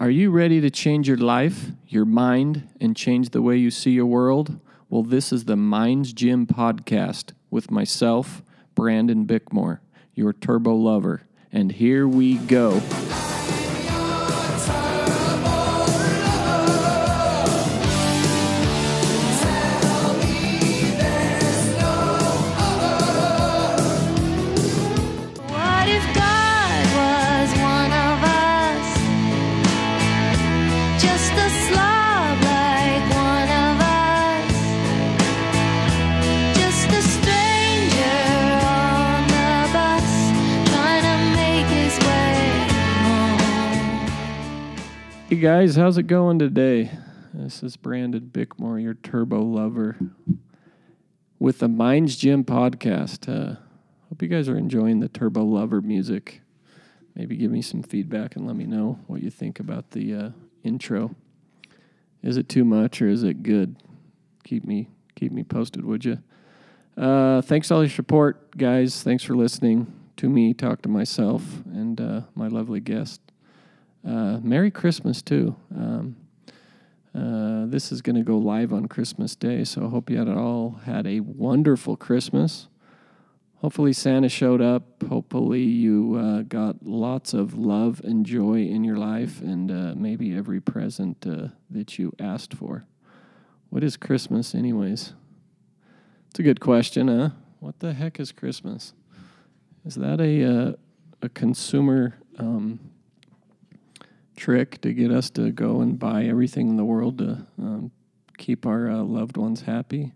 Are you ready to change your life, your mind, and change the way you see your world? Well, this is the Minds Gym podcast with myself, Brandon Bickmore, your turbo lover. And here we go. Guys, how's it going today? This is Brandon Bickmore, your turbo lover, with the Minds Gym podcast. Uh, hope you guys are enjoying the turbo lover music. Maybe give me some feedback and let me know what you think about the uh, intro. Is it too much or is it good? Keep me keep me posted, would you? Uh, thanks all your support, guys. Thanks for listening to me talk to myself and uh, my lovely guest. Uh, Merry Christmas too. Um, uh, this is going to go live on Christmas Day, so I hope you had all had a wonderful Christmas. Hopefully Santa showed up. Hopefully you uh, got lots of love and joy in your life, and uh, maybe every present uh, that you asked for. What is Christmas, anyways? It's a good question, huh? What the heck is Christmas? Is that a uh, a consumer um, trick to get us to go and buy everything in the world to um, keep our uh, loved ones happy.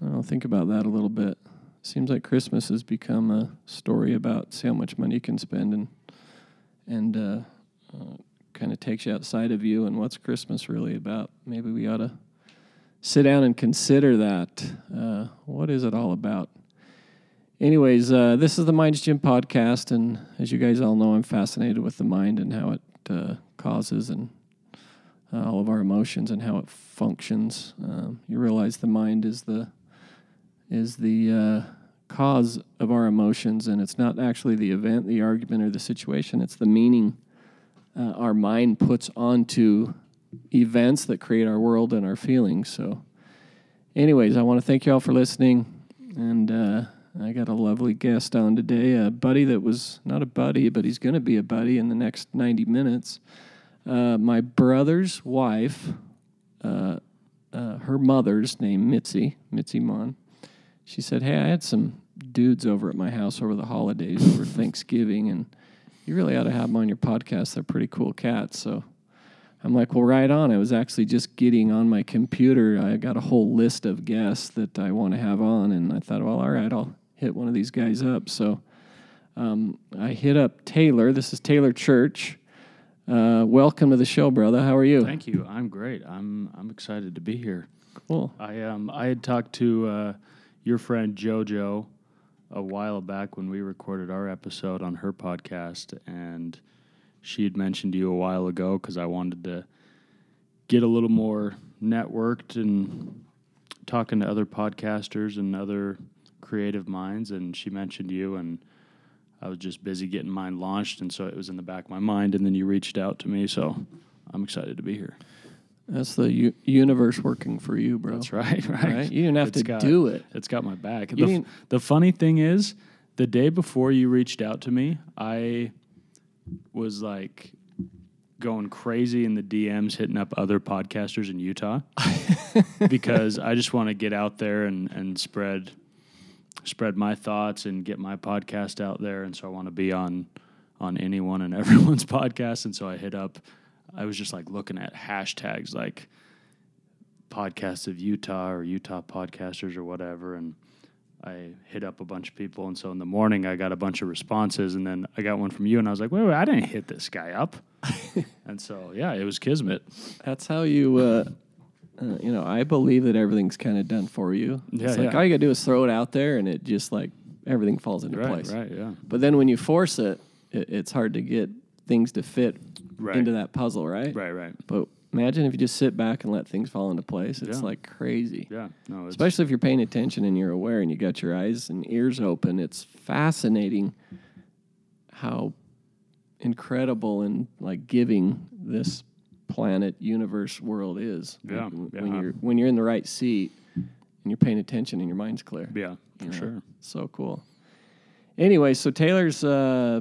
I don't know, think about that a little bit. Seems like Christmas has become a story about see how much money you can spend and and uh, uh, kind of takes you outside of you and what's Christmas really about. Maybe we ought to sit down and consider that. Uh, what is it all about? Anyways, uh, this is the Minds Gym podcast, and as you guys all know, I'm fascinated with the mind and how it uh, causes and uh, all of our emotions and how it functions. Um, you realize the mind is the is the uh, cause of our emotions, and it's not actually the event, the argument, or the situation. It's the meaning uh, our mind puts onto events that create our world and our feelings. So, anyways, I want to thank you all for listening, and uh, I got a lovely guest on today, a buddy that was not a buddy, but he's going to be a buddy in the next 90 minutes. Uh, my brother's wife, uh, uh, her mother's name Mitzi, Mitzi Mon. She said, "Hey, I had some dudes over at my house over the holidays for Thanksgiving, and you really ought to have them on your podcast. They're pretty cool cats." So I'm like, well, right on. I was actually just getting on my computer. I got a whole list of guests that I want to have on, and I thought, well, all right, I'll hit one of these guys up. So um, I hit up Taylor. This is Taylor Church. Uh, welcome to the show, brother. How are you? Thank you. I'm great. I'm I'm excited to be here. Cool. I um I had talked to uh, your friend JoJo a while back when we recorded our episode on her podcast, and she had mentioned you a while ago because I wanted to get a little more networked and talking to other podcasters and other creative minds, and she mentioned you and. I was just busy getting mine launched, and so it was in the back of my mind. And then you reached out to me, so I'm excited to be here. That's the u- universe working for you, bro. That's right, right. Right? You didn't have It's to got- do it. It's got my back. The, f- the funny thing is, the day before you reached out to me, I was like going crazy in the DMs, hitting up other podcasters in Utah because I just want to get out there and, and spread spread my thoughts and get my podcast out there. And so I want to be on on anyone and everyone's podcast. And so I hit up. I was just like looking at hashtags like podcasts of Utah or Utah podcasters or whatever. And I hit up a bunch of people. And so in the morning, I got a bunch of responses. And then I got one from you. And I was like, wait, wait, I didn't hit this guy up. and so, yeah, it was Kismet. That's how you, uh, uh, you know, I believe that everything's kind of done for you. Yeah, it's like yeah. all you got to do is throw it out there and it just like everything falls into Right, place. right, yeah. But then when you force it, it, it's hard to get things to fit Right. into that puzzle, right? Right, right. But imagine if you just sit back and let things fall into place. It's Yeah. like crazy. Yeah, no, it's, Especially if you're paying attention and you're aware and you got your eyes and ears open. It's fascinating how incredible and like giving this planet, universe, world is. Yeah, When, yeah. when you're when you're in the right seat and you're paying attention and your mind's clear. Yeah, for you know? sure. So cool. Anyway, so Taylor's uh,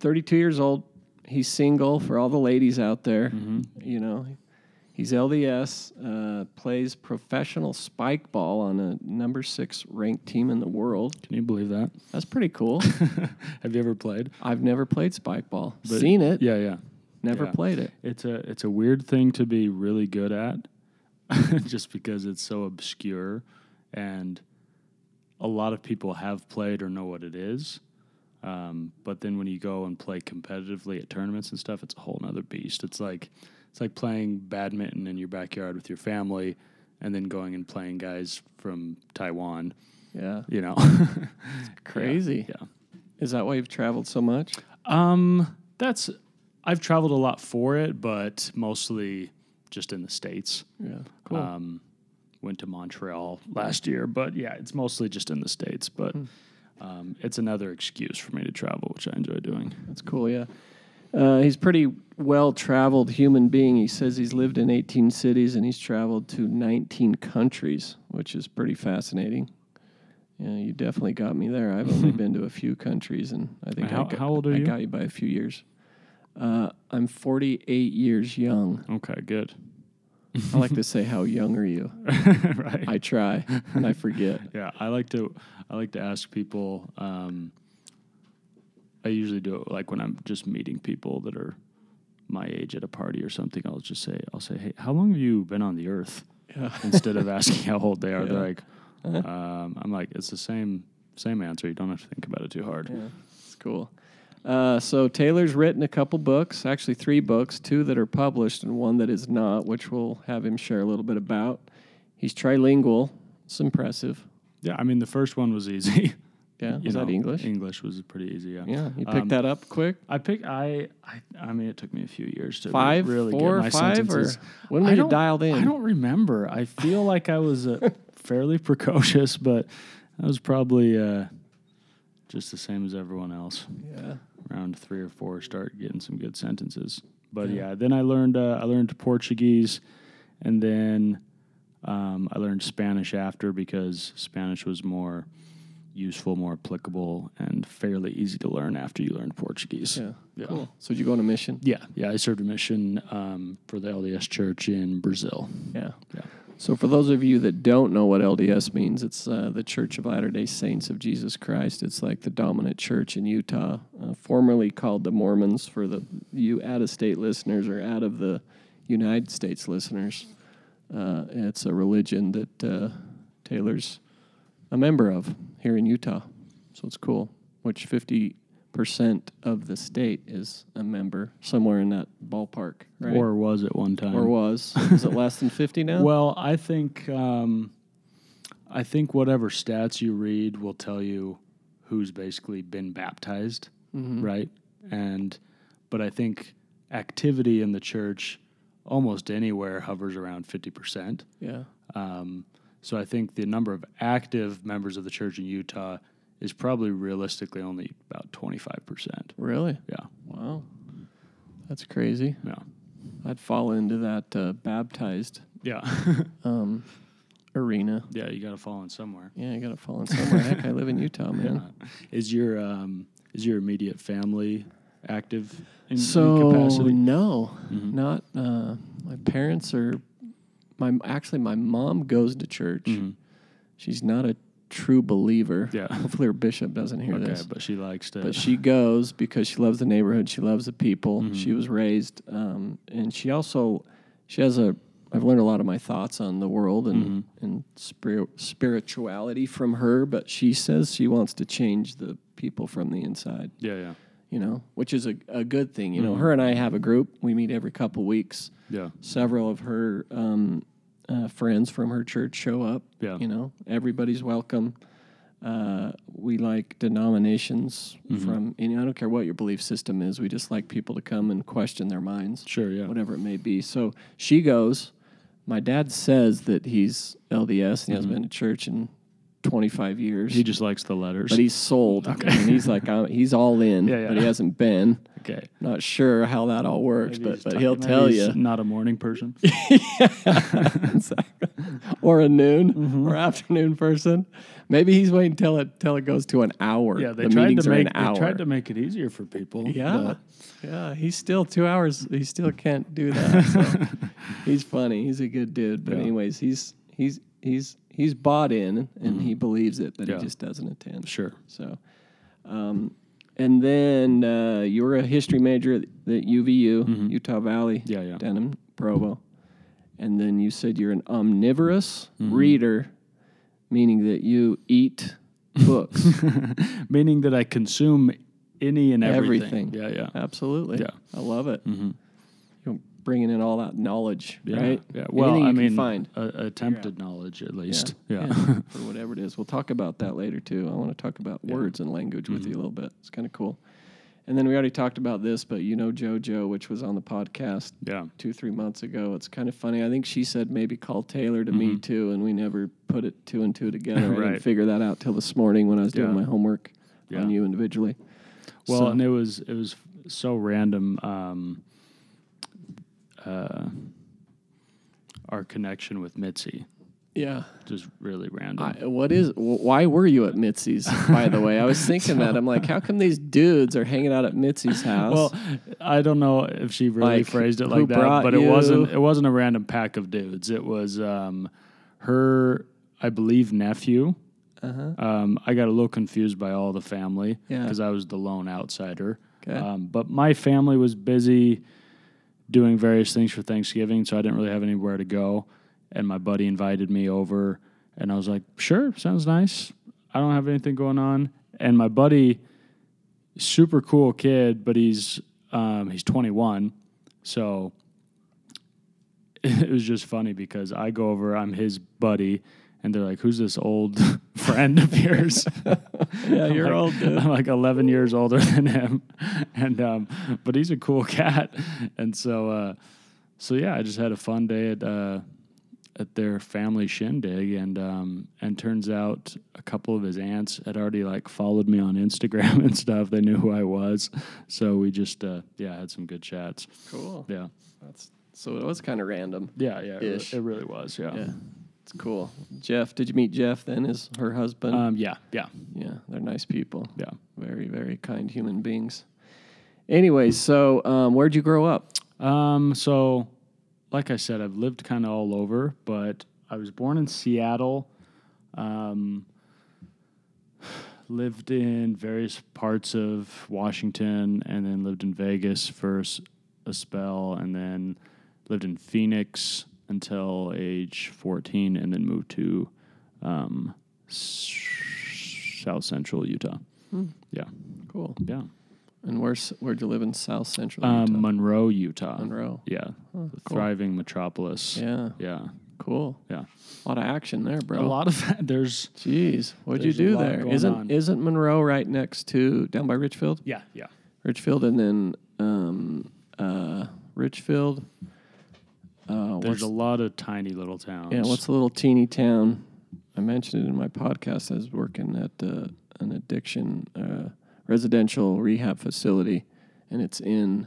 32 years old. He's single for all the ladies out there. Mm-hmm. You know, he's LDS, uh, plays professional spike ball on a number six ranked team in the world. Can you believe that? That's pretty cool. Have you ever played? I've never played spike ball. But- Seen it, Yeah, yeah. Never yeah. played it. It's a it's a weird thing to be really good at, just because it's so obscure, and a lot of people have played or know what it is. Um, but then when you go and play competitively at tournaments and stuff, it's a whole nother beast. It's like it's like playing badminton in your backyard with your family, and then going and playing guys from Taiwan. Yeah, You know, crazy. Yeah. Is that why you've traveled so much? Um, that's I've traveled a lot for it, but mostly just in the states. Yeah, cool. Um, went to Montreal last year, but yeah, it's mostly just in the states. But Hmm. um, it's another excuse for me to travel, which I enjoy doing. That's cool, yeah. Uh, he's pretty well traveled human being. He says he's lived in 18 cities and he's traveled to 19 countries, which is pretty fascinating. Yeah, you definitely got me there. I've only been to a few countries, and I think How- I got, how old are I you? got you by a few years. Uh, I'm 48 years young. Okay, good. I like to say, "How young are you?" right. I try, and I forget. yeah, I like to I like to ask people. Um, I usually do it like when I'm just meeting people that are my age at a party or something. I'll just say I'll say, "Hey, how long have you been on the earth?" Yeah. Instead of asking how old they are, they're like, um, "I'm like, it's the same same answer. You don't have to think about it too hard." Yeah, it's cool. Uh, so Taylor's written a couple books, actually three books, two that are published and one that is not, which we'll have him share a little bit about. He's trilingual. It's impressive. Yeah, I mean the first one was easy. Yeah, You was that know, English? English was pretty easy. Yeah. Yeah, you picked Um, that up quick. I pick. I, I. I mean, it took me a few years to Five, really four, get my five, sentences. or when were you dialed in? I don't remember. I feel like I was uh, fairly precocious, but I was probably uh, just the same as everyone else. Yeah, Around three or four, start getting some good sentences. But Yeah. yeah, then I learned. Uh, I learned Portuguese, and then um, I learned Spanish after because Spanish was more useful, more applicable, and fairly easy to learn after you learned Portuguese. yeah, Yeah. cool. So did you go on a mission? Yeah, yeah. I served a mission um, for the LDS Church in Brazil. Yeah. Yeah. So, for those of you that don't know what LDS means, it's uh, the Church of Latter day Saints of Jesus Christ. It's like the dominant church in Utah, uh, formerly called the Mormons for the you out of state listeners or out of the United States listeners. Uh, it's a religion that uh, Taylor's a member of here in Utah. So, it's cool, which 50% of the state is a member, somewhere in that ballpark, right? Or was at one time. or was. Is it less than 50 now? Well, I think um, I think whatever stats you read will tell you who's basically been baptized, Mm-hmm. right? And but I think activity in the church almost anywhere hovers around fifty percent. yeah. Um, so I think the number of active members of the church in Utah is probably realistically only about twenty five percent. Really? Yeah, Wow. That's crazy. yeah, I'd fall into that uh, baptized yeah, um, arena. yeah. You got to fall in somewhere. Yeah, I got to fall in somewhere. Heck, I live in Utah, man. Yeah. Is your um, is your immediate family active in, in So capacity? no, Mhm. not uh, my parents are. My actually, my mom goes to church. Mhm. She's not a true believer. Yeah. Hopefully, her bishop doesn't hear Okay, this. but she likes to. But she goes because she loves the neighborhood. She loves the people. Mhm. She was raised, um, and she also she has a. I've learned a lot of my thoughts on the world and Mhm. and spiri- spirituality from her. But she says she wants to change the people from the inside. yeah, yeah, You know, which is a, a good thing. You know, Mhm. her and I have a group. We meet every couple weeks. yeah, Several of her um, uh, friends from her church show up. yeah. You know, everybody's welcome. Uh, we like denominations Mhm. from, and I don't care what your belief system is. We just like people to come and question their minds, Sure, yeah. whatever it may be. So she goes. My dad says that he's LDS and he hasn't Mhm. been to church in 25 years. He just likes the letters. but he's sold. Okay. And he's like, uh, he's all in, Yeah, yeah. but he hasn't been. Okay. Not sure how that all works, Maybe but but he'll tell you. Not a morning person. exactly. Or a noon Mm-hmm. or afternoon person. Maybe he's waiting till it till it goes to an hour. yeah, they the tried to make they tried to make it easier for people. yeah, yeah. He's still two hours. He still can't do that. So. he's funny. He's a good dude. But Yeah. anyways, he's he's he's he's bought in and he believes it, but Mm-hmm. Yeah. he just doesn't attend. sure. So, um, and then uh, you were a history major at the UVU, Utah Valley, Mm-hmm. Yeah, yeah. in Provo. And then you said you're an omnivorous Mm-hmm. reader, meaning that you eat books. Meaning that I consume any and everything. Everything. Yeah, yeah. Absolutely. Yeah. I love it. Mhm. You're bringing in all that knowledge, Yeah, right? Yeah. Well, Anything I you can mean, find. a- attempted knowledge at least. Yeah, Yeah. for whatever it is. We'll talk about that later too. I want to talk about words and language with you Mm-hmm. a little bit. It's kind of cool. And then we already talked about this, but you know JoJo, which was on the podcast yeah. two, three months ago. It's kind of funny. I think she said maybe call Taylor to me too, and we never put it two and two together. I Mm-hmm. Didn't figure that out till this morning when I was doing my homework Yeah. on you individually. Well, So- and it was it was so random. Um, uh, our connection with Mitzi, yeah. just really random. I, what is? Why were you at Mitzi's? By the way, I was thinking that. I'm like, how come these dudes are hanging out at Mitzi's house? well, I don't know if she really Like, phrased it like that, but it wasn't. It wasn't a random pack of dudes. It was um, her, I believe, nephew. uh-huh. Um, I got a little confused by all the family Yeah. because I was the lone outsider. Okay. Um, but my family was busy doing various things for Thanksgiving, so I didn't really have anywhere to go. And my buddy invited me over, and I was like, "Sure, sounds nice. I don't have anything going on." And my buddy, super cool kid, but he's um, he's 21, so it was just funny because I go over, I'm his buddy, and they're like, "Who's this old friend of yours?" Yeah, you're like- old, dude. I'm like 11 years older than him, and um, but he's a cool cat, and so uh, so yeah, I just had a fun day at uh, at their family shindig, and um, and turns out a couple of his aunts had already like followed me on Instagram and stuff. They knew who I was, so we just uh, yeah had some good chats. Cool. Yeah, That's so it was kind of random. yeah, yeah. It, it really was. Yeah. Yeah, it's cool. Jeff, did you meet Jeff? Then is her husband? Um, yeah, yeah, yeah, they're nice people. yeah. Very, very kind human beings. Anyway, so um, where'd you grow up? Um, so, like I said, I've lived kind of all over, but I was born in Seattle. Um, lived in various parts of Washington, and then lived in Vegas for a spell, and then lived in Phoenix until age 14, and then moved to um, s- South Central Utah. Yeah, Cool. yeah. And where's where'd you live in South Central Um, Utah? Monroe, Utah. Monroe. Yeah, cool. thriving metropolis. Yeah, Yeah, cool. yeah. A lot of action there, bro. A lot of there's Jeez, what'd There's a you do lot there? going Isn't on. isn't Monroe right next to down by Richfield? yeah, yeah. Richfield, and then um, uh, Richfield. Uh, There's a lot of tiny little towns. yeah, what's a little teeny town? I mentioned it in my podcast. I was working at uh, an addiction uh, residential rehab facility, and it's in.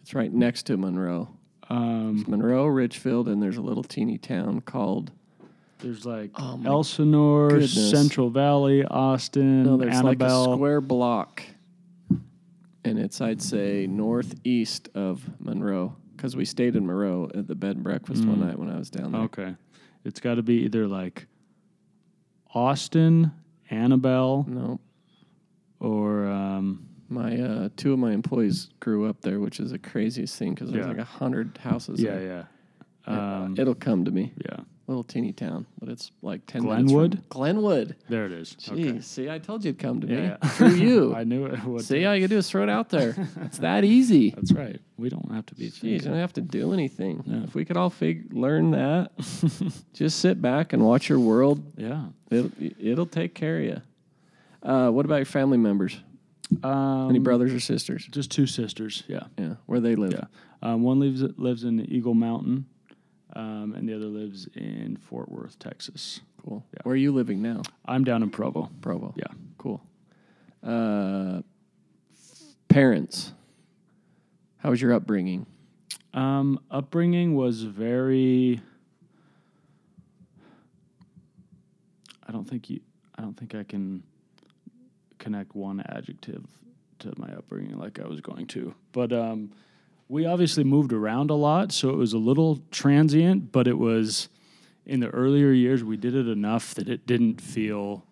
It's right next to Monroe. um, Monroe, Richfield, and there's a little teeny town called. there's like Oh my Elsinore, goodness. Central Valley, Austin, No, there's like a Annabella. square block, and it's I'd say northeast of Monroe because we stayed in Monroe at the bed and breakfast one Mm. night when I was down there. okay, it's got to be either like Austin, Annabella, No, or um, my uh, two of my employees grew up there, which is the craziest thing because there's Yeah. like a hundred houses. yeah, there. yeah, Uh, um, It'll come to me. yeah. Little teeny town, but it's like ten Glenwood? minutes. Glenwood. There it is. Jeez, Okay. see, I told you it'd come to Yeah, me yeah. through you. I knew it would. see, all you do is throw it out there. it's that easy. That's right. We don't have to be. Jeez, you don't have to do anything. Yeah. If we could all fig- learn that, just sit back and watch your world. yeah. It'll, it'll take care of you. Uh, what about your family members? Um, Any brothers or sisters? Just two sisters. Yeah. Yeah, where they live. Yeah. Um, one lives lives in Eagle Mountain, um, and the other lives in Fort Worth, Texas. Cool. Yeah. Where are you living now? I'm down in Provo. Provo. Yeah. Cool. Uh, parents. How was your upbringing? Um, upbringing was very. I don't think you. I don't think I can connect one adjective to my upbringing like I was going to. But um, we obviously moved around a lot, so it was a little transient. But it was in the earlier years we did it enough that it didn't feel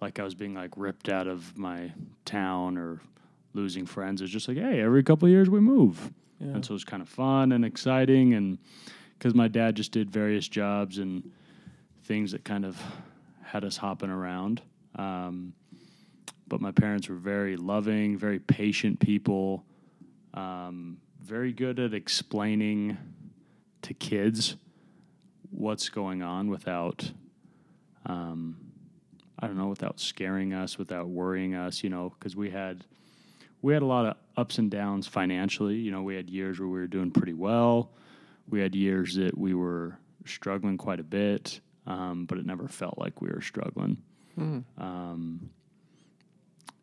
like I was being like ripped out of my town or losing friends. It's just like, hey, every couple of years we move. Yeah. And so it was kind of fun and exciting. And because my dad just did various jobs and things that kind of had us hopping around. Um, but my parents were very loving, very patient people, um, very good at explaining to kids what's going on without, um, I don't know, without scaring us, without worrying us, you know, because we had we had a lot of ups and downs financially. You know, we had years where we were doing pretty well. We had years that we were struggling quite a bit, um, but it never felt like we were struggling. Um,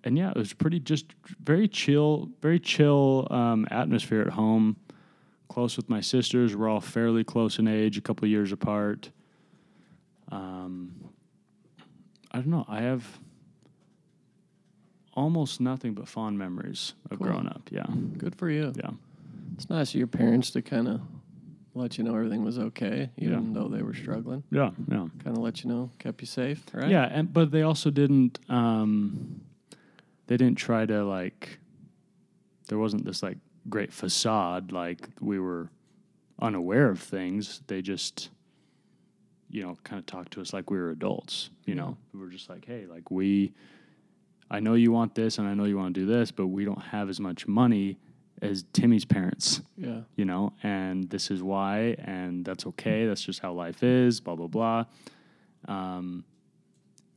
and yeah, it was pretty just very chill, very chill um, atmosphere at home. Close with my sisters. We're all fairly close in age, a couple years apart. Um, I don't know. I have almost nothing but fond memories of Cool. growing up. Yeah, Good for you. yeah, It's nice of your parents to kind of let you know everything was okay, even though they were struggling. yeah, yeah. Kind of let you know, kept you safe, right? Yeah, and but they also didn't. Um, they didn't try to like. There wasn't this like great facade like we were unaware of things. They just, you know, kind of talked to us like we were adults. You know, we were just like, hey, like we. I know you want this, and I know you want to do this, but we don't have as much money as Timmy's parents Yeah. you know, and this is why, and that's okay. That's just how life is, blah, blah, blah. Um,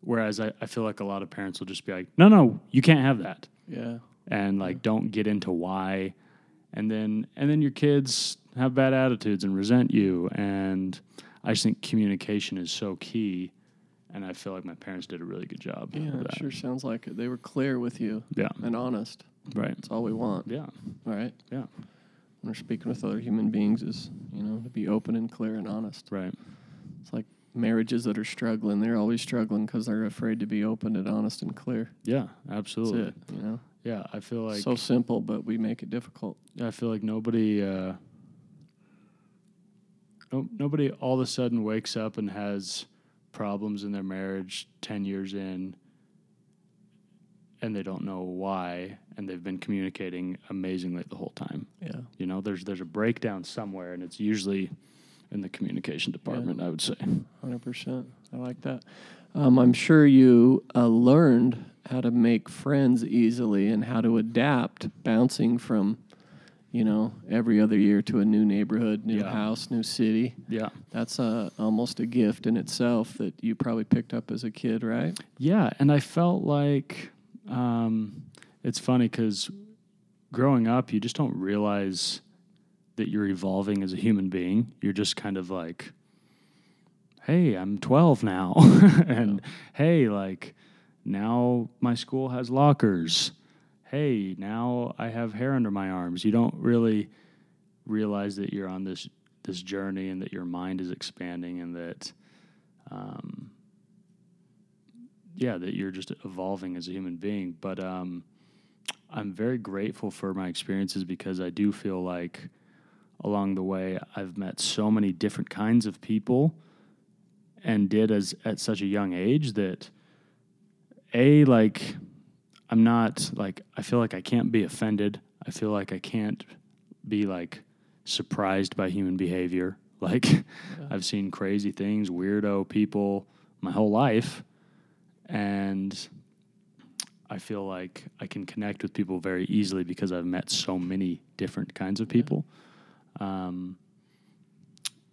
whereas I, I feel like a lot of parents will just be like, no, no, you can't have that. Yeah. And like, don't get into why. And then, and then your kids have bad attitudes and resent you. And I just think communication is so key. And I feel like my parents did a really good job. Yeah, it that. sure sounds like it. They were clear with you Yeah. and honest. Right. That's all we want, Yeah. All right. Yeah. When we're speaking with other human beings is, you know, to be open and clear and honest. Right. It's like marriages that are struggling. They're always struggling because they're afraid to be open and honest and clear. Yeah. That's Absolutely. it, you know? Yeah. I feel like so simple, but we make it difficult. I feel like nobody, uh, no, nobody all of a sudden wakes up and has problems in their marriage ten years in, and they don't know why, and they've been communicating amazingly the whole time. Yeah. You know, there's there's a breakdown somewhere, and it's usually in the communication department. I would say. Hundred percent. I like that. Um, I'm sure you uh, learned how to make friends easily and how to adapt, bouncing from, you know, every other year to a new neighborhood, new Yeah. house, new city. Yeah. That's uh, almost a gift in itself that you probably picked up as a kid, right? Yeah, and I felt like um, it's funny because growing up, you just don't realize that you're evolving as a human being. You're just kind of like, hey, I'm 12 now. and hey, like, now my school has lockers. Hey, now I have hair under my arms. You don't really realize that you're on this this journey and that your mind is expanding and that um, yeah, that you're just evolving as a human being. But um, I'm very grateful for my experiences because I do feel like along the way I've met so many different kinds of people and did as at such a young age that a like I'm not like I feel like I can't be offended. I feel like I can't be like surprised by human behavior. Like I've seen crazy things, weirdo people my whole life and I feel like I can connect with people very easily because I've met so many different kinds of people. Um,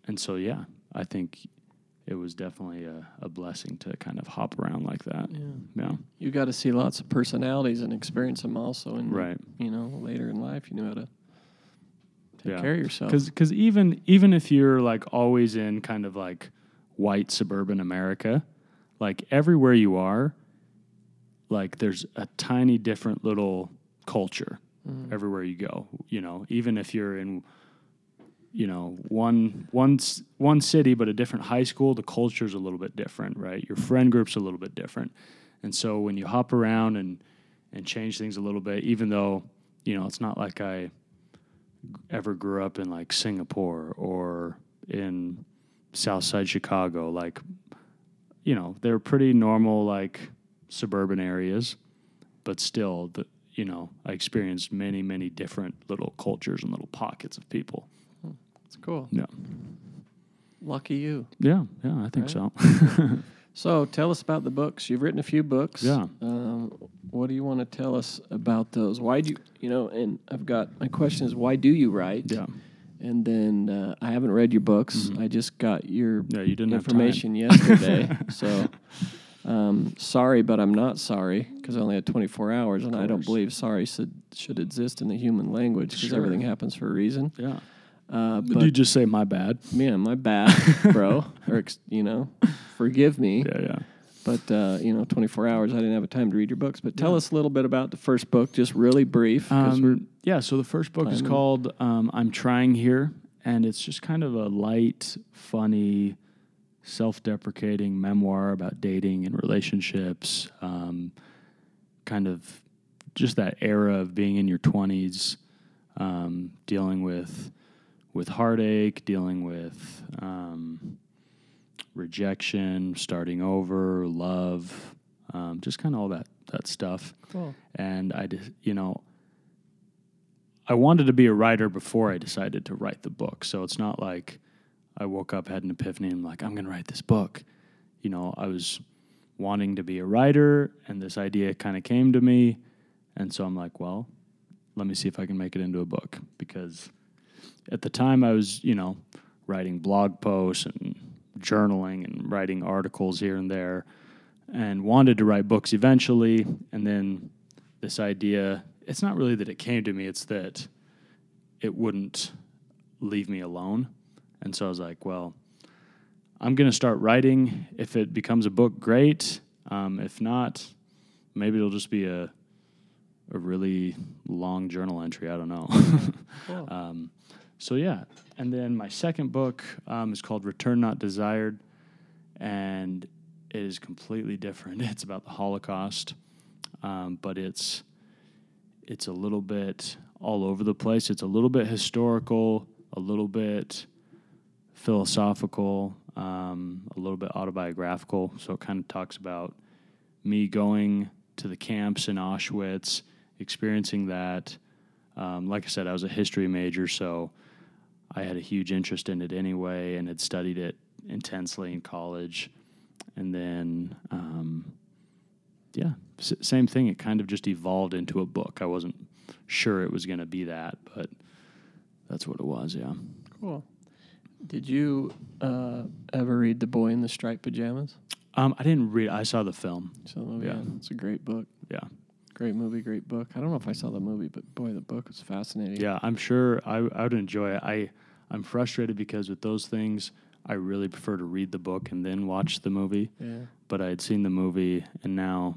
and so, yeah, I think it was definitely a, a blessing to kind of hop around like that. Yeah. Yeah. You got to see lots of personalities and experience them also. And, Right. you know, later in life, you know how to take Yeah. care of yourself. Because even even if you're like always in kind of like white suburban America, like everywhere you are, like there's a tiny different little culture. everywhere you go. You know, even if you're in you know one one one city but a different high school the culture's a little bit different right? Your friend group's a little bit different. And so when you hop around and and change things a little bit even though you know it's not like i ever grew up in like singapore or in south side chicago like you know they're pretty normal like suburban areas but still the you know i experienced many many different little cultures and little pockets of people It's cool. yeah Lucky you. Yeah, yeah, I think Right. so. So tell us about the books. You've written a few books. Yeah. Um, what do you want to tell us about those? Why do you, you know, and I've got, my question is, why do you write? yeah, And then uh, I haven't read your books. I just got your yeah, you didn't information yesterday. so um, sorry, but I'm not sorry because I only had 24 hours, and I don't believe sorry should, should exist in the human language because Sure. everything happens for a reason. time. Uh, but you just say my bad? man, my bad, bro. or you know, forgive me. Yeah, yeah. But uh, you know, 24 hours, I didn't have a time to read your books. But tell us a little bit about the first book, just really brief. Um, yeah, so the first book is called um, I'm Trying Here, and it's just kind of a light, funny, self deprecating memoir about dating and relationships, um, kind of just that era of being in your 20s, um, dealing with. With heartache, dealing with um, rejection, starting over, love, um, just kind of all that that stuff cool. and I, just, you know, I wanted to be a writer before I decided to write the book. So it's not like I woke up, had an epiphany, and I'm like, I'm going to write this book. You know, I was wanting to be a writer, and this idea kind of came to me, and so I'm like, well, let me see if I can make it into a book because at the time I was, you know, writing blog posts and journaling and writing articles here and there and wanted to write books eventually. And then this idea, it's not really that it came to me, it's that it wouldn't leave me alone. And so I was like, well, I'm going to start writing. If it becomes a book, great. Um, if not, maybe it'll just be a, a really long journal entry. I don't know. Cool. Um, so yeah, and then my second book um, is called Return Not Desired, and it is completely different. It's about the Holocaust, um, but it's it's a little bit all over the place. It's a little bit historical, a little bit philosophical, um, a little bit autobiographical. So it kind of talks about me going to the camps in Auschwitz, experiencing that. Um, like I said, I was a history major, so I had a huge interest in it anyway, and had studied it intensely in college. And then, um, yeah, s- same thing. It kind of just evolved into a book. I wasn't sure it was going to be that, but that's what it was. Yeah. Cool. Did you uh, ever read The Boy in the Striped Pajamas? Um, I didn't read. I saw the film. So Yeah. yeah, it's a great book. Yeah. Great movie, great book. I don't know if I saw the movie, but boy, the book was fascinating. Yeah, I'm sure I, I would enjoy it. I I'm frustrated because with those things, I really prefer to read the book and then watch the movie. Yeah. But I had seen the movie, and now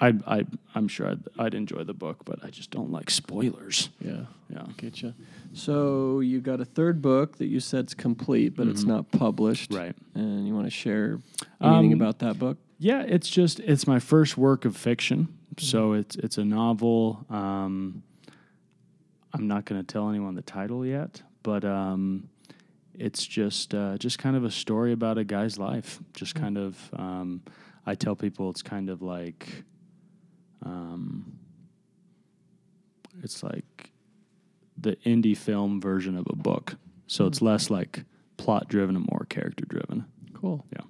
I I I'm sure I'd, I'd enjoy the book, but I just don't like spoilers. Yeah. Yeah. Get you. So you got a third book that you said's complete, but it's Mhm. not published. Right. And you want to share anything Um, about that book? Yeah, it's just it's my first work of fiction, so it's it's a novel. Um, I'm not going to tell anyone the title yet, but um, it's just uh, just kind of a story about a guy's life. Just kind of, um, I tell people it's kind of like, um, it's like the indie film version of a book. So it's less like plot driven and more character driven. Cool. Yeah.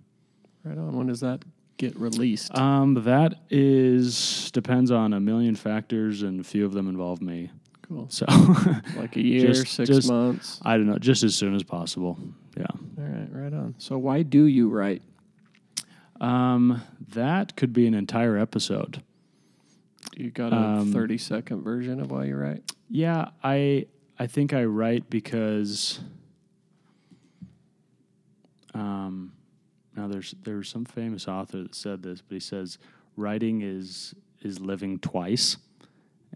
Right on. When does that get released? Um, that is depends on a million factors, and a few of them involve me. cool. So Like a year, just- six just- months. I don't know, just as soon as possible. Yeah. All right. Right on. So why do you write? Um, that could be an entire episode. You got a Um, 30 second version of why you write? Yeah, I I think I write because um, now there's there's some famous author that said this, but he says writing is is living twice,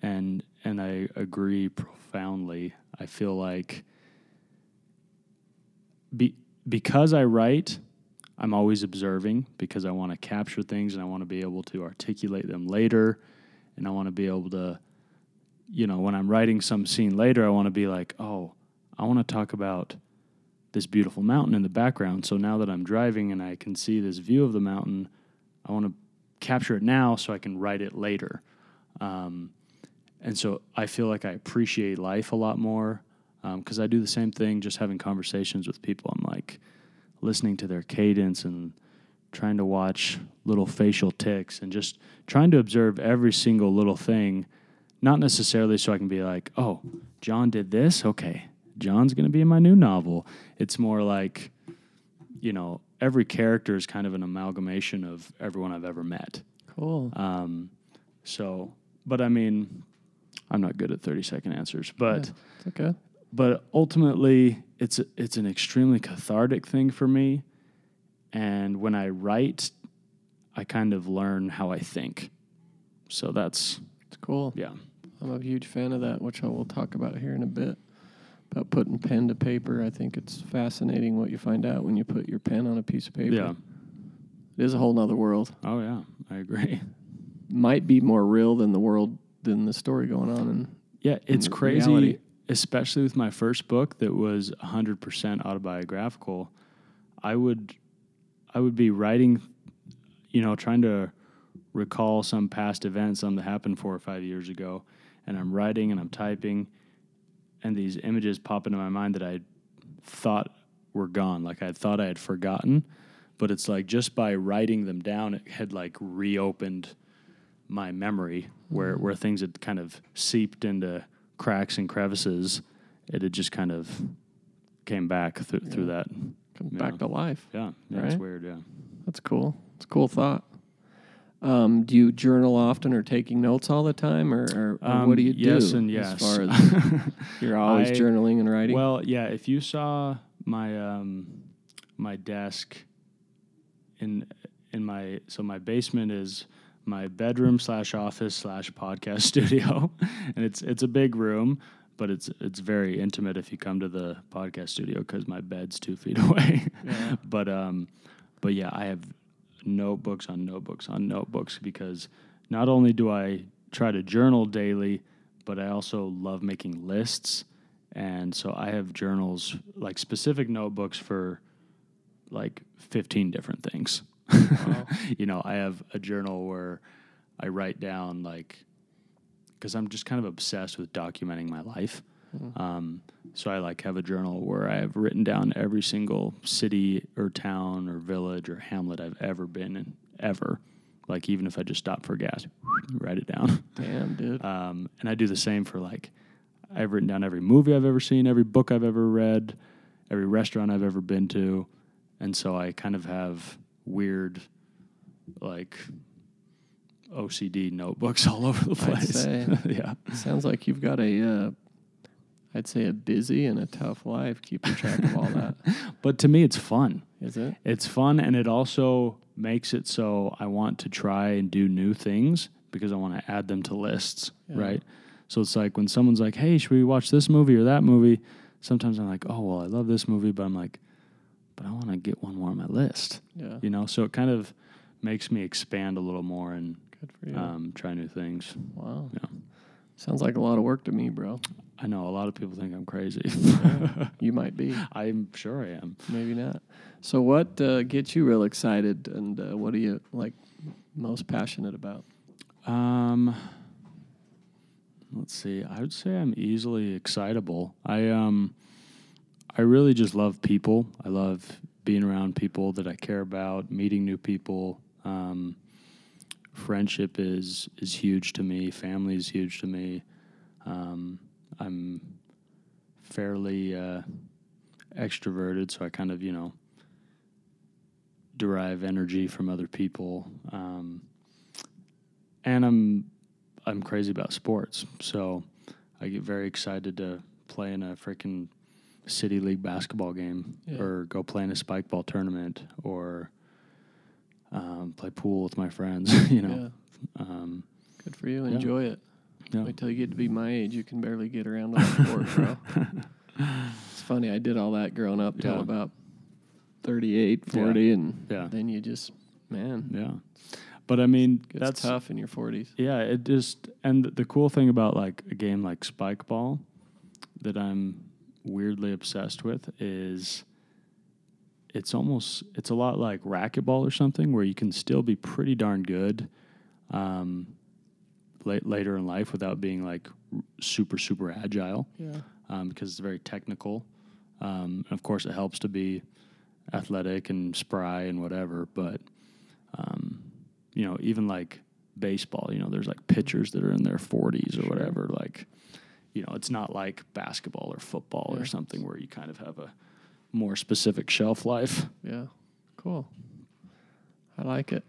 and and I agree profoundly. I feel like be, because I write, I'm always observing because I want to capture things and I want to be able to articulate them later. And I want to be able to, you know, when I'm writing some scene later, I want to be like, oh, I want to talk about this beautiful mountain in the background. So now that I'm driving and I can see this view of the mountain, I want to capture it now so I can write it later. Um, and so I feel like I appreciate life a lot more because I do the same thing just having conversations with people. I'm like listening to their cadence and trying to watch little facial ticks and just trying to observe every single little thing, not necessarily so I can be like, oh, John did this? Okay, John's going to be in my new novel. It's more like, you know, every character is kind of an amalgamation of everyone I've ever met. Cool. Um, so, but I mean, I'm not good at 30 second answers, but Yeah, okay. but ultimately, it's a, it's an extremely cathartic thing for me. And when I write, I kind of learn how I think. So that's It's cool. yeah, I'm a huge fan of that, which I will talk about here in a bit. About putting pen to paper. I think it's fascinating what you find out when you put your pen on a piece of paper. yeah. It is a whole nother world. Oh yeah, I agree. Might be more real than the world than the story going on and Yeah, it's crazy, reality. especially with my first book that was 100% autobiographical. I would I would be writing you know, trying to recall some past event, something that happened 4 or 5 years ago, and I'm writing and I'm typing and these images pop into my mind that I thought were gone, like I thought I had forgotten, but it's like just by writing them down it had like reopened my memory where where things had kind of seeped into cracks and crevices it had just kind of came back through through that Yeah. back to life. yeah, yeah Right. weird yeah That's cool. It's a cool thought. Um, do you journal often or taking notes all the time, or, or, or what do you Um, yes do? and yes As far as you're always I- journaling and writing. Well, yeah. If you saw my um, my desk in in my so my basement is my bedroom slash office slash podcast studio, and it's it's a big room, but it's it's very intimate if you come to the podcast studio because my bed's two feet away. Yeah. but um, but yeah, I have notebooks on notebooks on notebooks because not only do I try to journal daily, but I also love making lists. And so I have journals, like specific notebooks for like 15 different things. you know, I have a journal where I write down, like, because I'm just kind of obsessed with documenting my life. Um, so I like have a journal where I have written down every single city or town or village or hamlet I've ever been in, ever. Like even if I just stop for gas, write it down. Damn, dude. Um, and I do the same for like, I've written down every movie I've ever seen, every book I've ever read, every restaurant I've ever been to. And so I kind of have weird, like, OCD notebooks all over the place. yeah. Sounds like you've got a, uh, I'd say a busy and a tough life keeping track of all that. But to me, it's fun. Is it? It's fun, and it also makes it so I want to try and do new things because I want to add them to lists, Yeah. right? So it's like when someone's like, "Hey, should we watch this movie or that movie?" Sometimes I'm like, "Oh, well, I love this movie," but I'm like, "But I want to get one more on my list," Yeah. you know. So it kind of makes me expand a little more and Good for you. um, try new things. wow. Yeah. Sounds like a lot of work to me, bro. I know a lot of people think I'm crazy. You might be. I'm sure I am. Maybe not. So, what uh, gets you real excited, and uh, what are you like most passionate about? Um, let's see. I would say I'm easily excitable. I um, I really just love people. I love being around people that I care about, meeting new people. Um, friendship is is huge to me. Family is huge to me. Um, I'm fairly uh, extroverted, so I kind of you know derive energy from other people. Um, and I'm I'm crazy about sports, so I get very excited to play in a freaking city league basketball game, Yeah. or go play in a spike ball tournament, or um, play pool with my friends. you know, Yeah. um, Good for you. Yeah. Enjoy it. Yeah. Wait till you get to be my age, you can barely get around on the court, bro. it's funny. I did all that growing up till Yeah. about 38, Yeah. 40, and Yeah. then you just, man, Yeah. But I mean, it's that's tough in your 40s. Yeah, it just and the cool thing about like a game like Spike Ball that I'm weirdly obsessed with is it's almost it's a lot like racquetball or something where you can still be pretty darn good um, late, later in life without being like super super agile Yeah. um, because it's very technical. Um, and of course, it helps to be athletic and spry and whatever. But um, you know, even like baseball, you know, there's like pitchers that are in their 40s or Sure. whatever. Like, you know, it's not like basketball or football Yeah. or something where you kind of have a more specific shelf life. Yeah. Cool. I like it.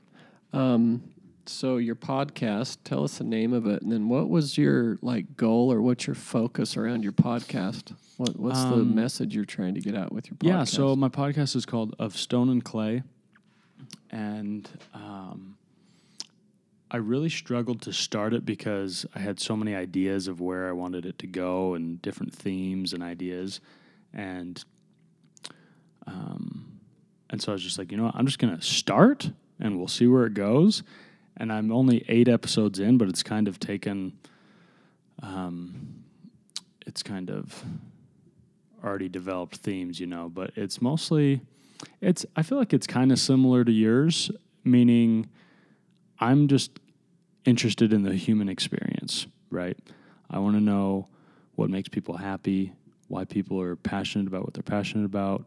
Um, so your podcast, tell us the name of it, and then what was your like goal or what's your focus around your podcast? What what's the Um, message you're trying to get out with your podcast? Yeah, so my podcast is called Of Stone and Clay. And um, I really struggled to start it because I had so many ideas of where I wanted it to go and different themes and ideas. And um, and so I was just like, you know what, I'm just going to start and we'll see where it goes. And I'm only eight episodes in, but it's kind of taken, um, it's kind of already developed themes, you know, but it's mostly it's I feel like it's kind of similar to yours, meaning I'm just interested in the human experience, right? I want to know what makes people happy, why people are passionate about what they're passionate about,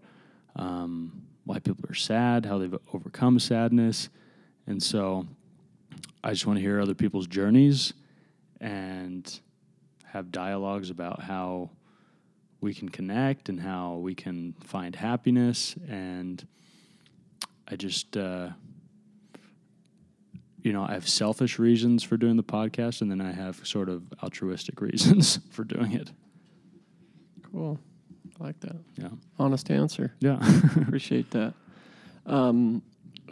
um, why people are sad, how they've overcome sadness. And so I just want to hear other people's journeys and have dialogues about how we can connect and how we can find happiness. And I just, uh, you know, I have selfish reasons for doing the podcast, and then I have sort of altruistic reasons for doing it. cool. I like that. Yeah. Honest answer. Yeah. Appreciate that. Um,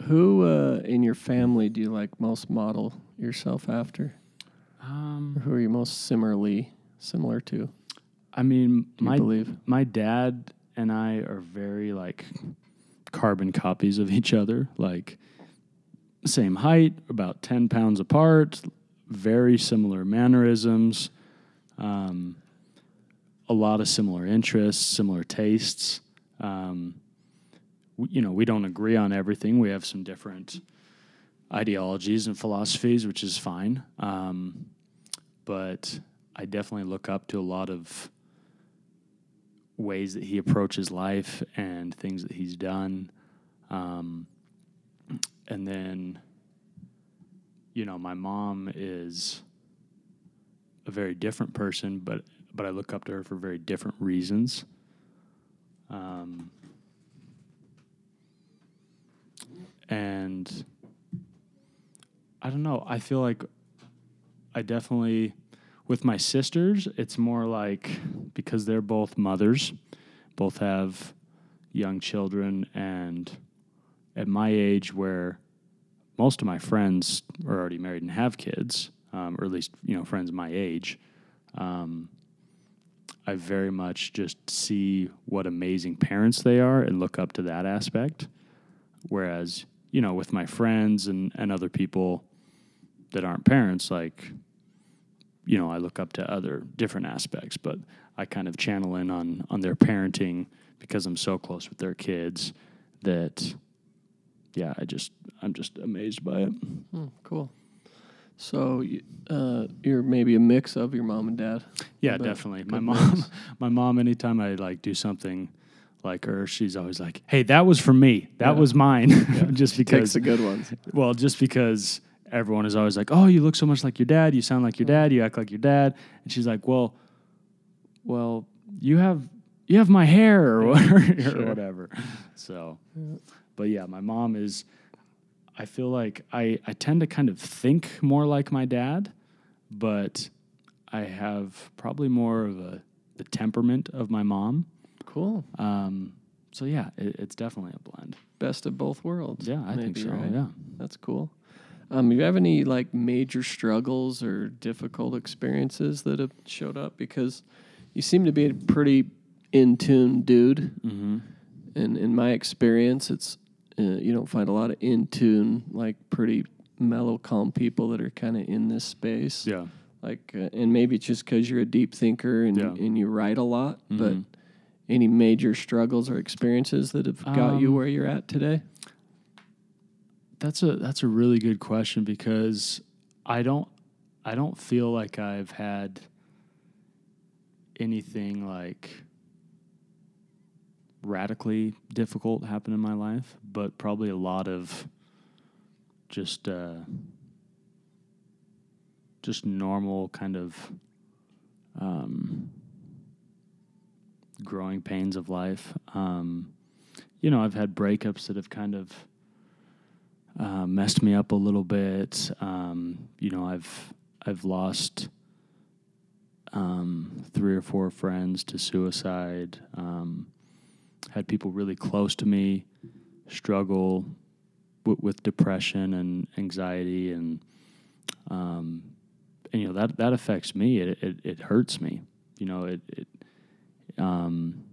who uh, in your family do you like most model yourself after? Or um, who are you most similarly similar to? I mean, my believe? my dad and I are very like carbon copies of each other, like same height, about 10 pounds apart, very similar mannerisms, um, a lot of similar interests, similar tastes. Um, we, you know, we don't agree on everything. We have some different ideologies and philosophies, which is fine. Um, but I definitely look up to a lot of ways that he approaches life and things that he's done. Um, and then, you know, my mom is a very different person, but but I look up to her for very different reasons. Um, and I don't know. I feel like I definitely with my sisters, it's more like because they're both mothers, both have young children, and at my age, where most of my friends are already married and have kids, um, or at least you know friends my age, um, I very much just see what amazing parents they are and look up to that aspect. Whereas you know, with my friends and and other people that aren't parents, like you know, I look up to other different aspects, but I kind of channel in on on their parenting because I'm so close with their kids that yeah, I just I'm just amazed by it. Hmm, cool. So uh, you're maybe a mix of your mom and dad. Yeah, definitely. My mom mix. my mom anytime I like do something like her, she's always like, "Hey, that was for me. That Yeah. was mine." just Takes because the good ones. Well, just because everyone is always like, "Oh, you look so much like your dad. You sound like your dad. You act like your dad," and she's like, "Well, well, you have you have my hair or, or Sure. whatever." So, but yeah, my mom is. I feel like I I tend to kind of think more like my dad, but I have probably more of a the temperament of my mom. Cool. Um, so yeah, it, it's definitely a blend. Best of both worlds. Yeah, I think so. right? Yeah. That's cool. Um, you have any like major struggles or difficult experiences that have showed up? Because you seem to be a pretty in tune dude, Mm-hmm. and in my experience, it's uh, you don't find a lot of in tune, like pretty mellow, calm people that are kind of in this space. Yeah. Like, uh, and maybe it's just because you're a deep thinker and Yeah. and you write a lot. But Mhm. any major struggles or experiences that have got you Um, where you're at today? That's a that's a really good question because I don't I don't feel like I've had anything like radically difficult happen in my life, but probably a lot of just uh, just normal kind of um, growing pains of life. Um, you know, I've had breakups that have kind of uh, messed me up a little bit. Um, you know, I've I've lost um, three or four friends to suicide. Had people really close to me struggle w- with depression and anxiety, and um, and you know that that affects me. It it, it hurts me. You know it. it um,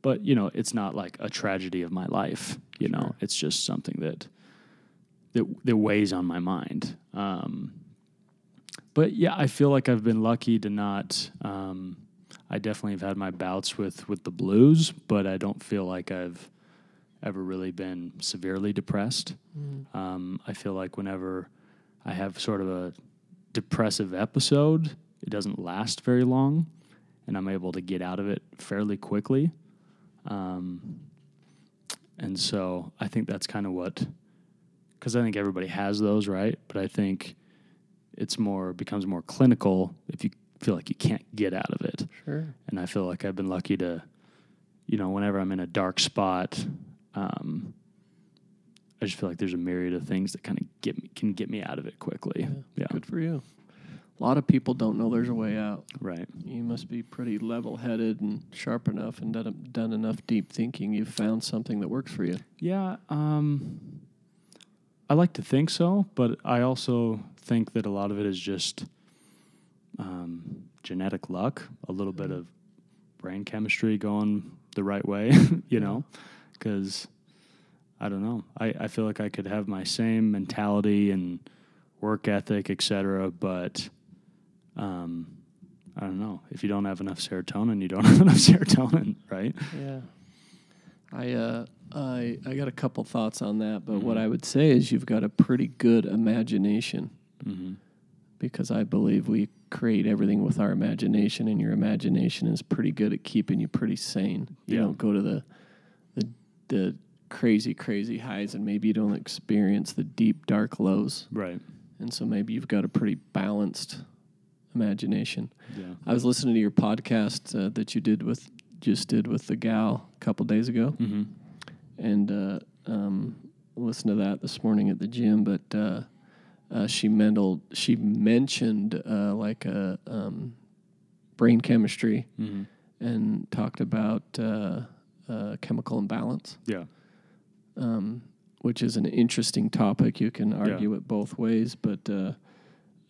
but you know it's not like a tragedy of my life. You know, it's just something that that that weighs on my mind. Um, but yeah, I feel like I've been lucky to not. Um, I definitely have had my bouts with with the blues, but I don't feel like I've ever really been severely depressed. Um, I feel like whenever I have sort of a depressive episode, it doesn't last very long, and I'm able to get out of it fairly quickly. Um, and so I think that's kind of what, because I think everybody has those, right? But I think it's more becomes more clinical if you feel like you can't get out of it. Sure. And I feel like I've been lucky to, you know, whenever I'm in a dark spot, um, I just feel like there's a myriad of things that kind of get me, can get me out of it quickly. Yeah, Good for you. A lot of people don't know there's a way out. right. You must be pretty level headed and sharp enough and done, done enough deep thinking. You've found something that works for you. Yeah, um, I like to think so, but I also think that a lot of it is just um, genetic luck, a little bit of brain chemistry going the right way, you know, because I don't know. I, I feel like I could have my same mentality and work ethic, et cetera, but um, I don't know. If you don't have enough serotonin, you don't have enough serotonin, right? Yeah. I uh I I got a couple thoughts on that, but what Mhm. I would say is you've got a pretty good imagination Mm-hmm. because I believe we create everything with our imagination and your imagination is pretty good at keeping you pretty sane. You Yeah. don't go to the the the crazy crazy highs and maybe you don't experience the deep dark lows. Right. And so maybe you've got a pretty balanced imagination. Yeah. I was listening to your podcast uh, that you did with just did with the gal a couple days ago, Mm-hmm. and uh, um, listened to that this morning at the gym. But uh, uh, she mental she mentioned uh, like a um, brain chemistry Mm-hmm. and talked about uh, uh, chemical imbalance, Yeah. um, which is an interesting topic. You can argue it both ways, but. Uh,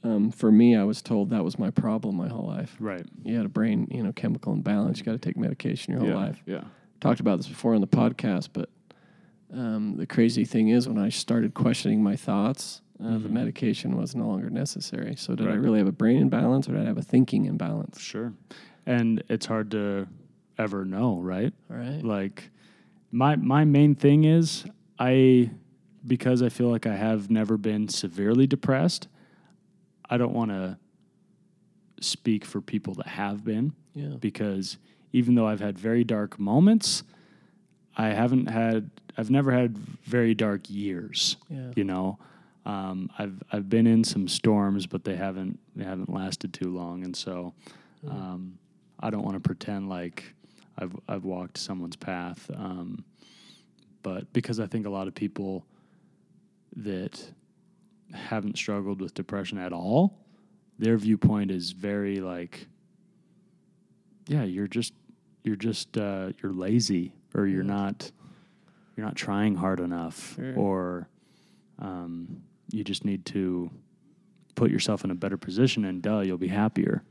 um, for me, I was told that was my problem my whole life. Right. you had a brain, you know, chemical imbalance. You got to take medication your whole yeah. life. Yeah. Talked about this before on the podcast, but um, the crazy thing is, when I started questioning my thoughts, uh, the Mhm. medication was no longer necessary. So, did I really have a brain imbalance, or did I have a thinking imbalance? Sure. And it's hard to ever know, right? Right. Like my my main thing is I because I feel like I have never been severely depressed, I don't want to speak for people that have been Yeah. because even though I've had very dark moments, I haven't had I've never had very dark years. Yeah. You know, um, I've I've been in some storms, but they haven't they haven't lasted too long, and so um, I don't want to pretend like I've I've walked someone's path. Um, but because I think a lot of people that haven't struggled with depression at all, their viewpoint is very like, yeah, you're just you're just uh, you're lazy or you're not you're not trying hard enough Sure. or um, you just need to put yourself in a better position, and duh, you'll be happier.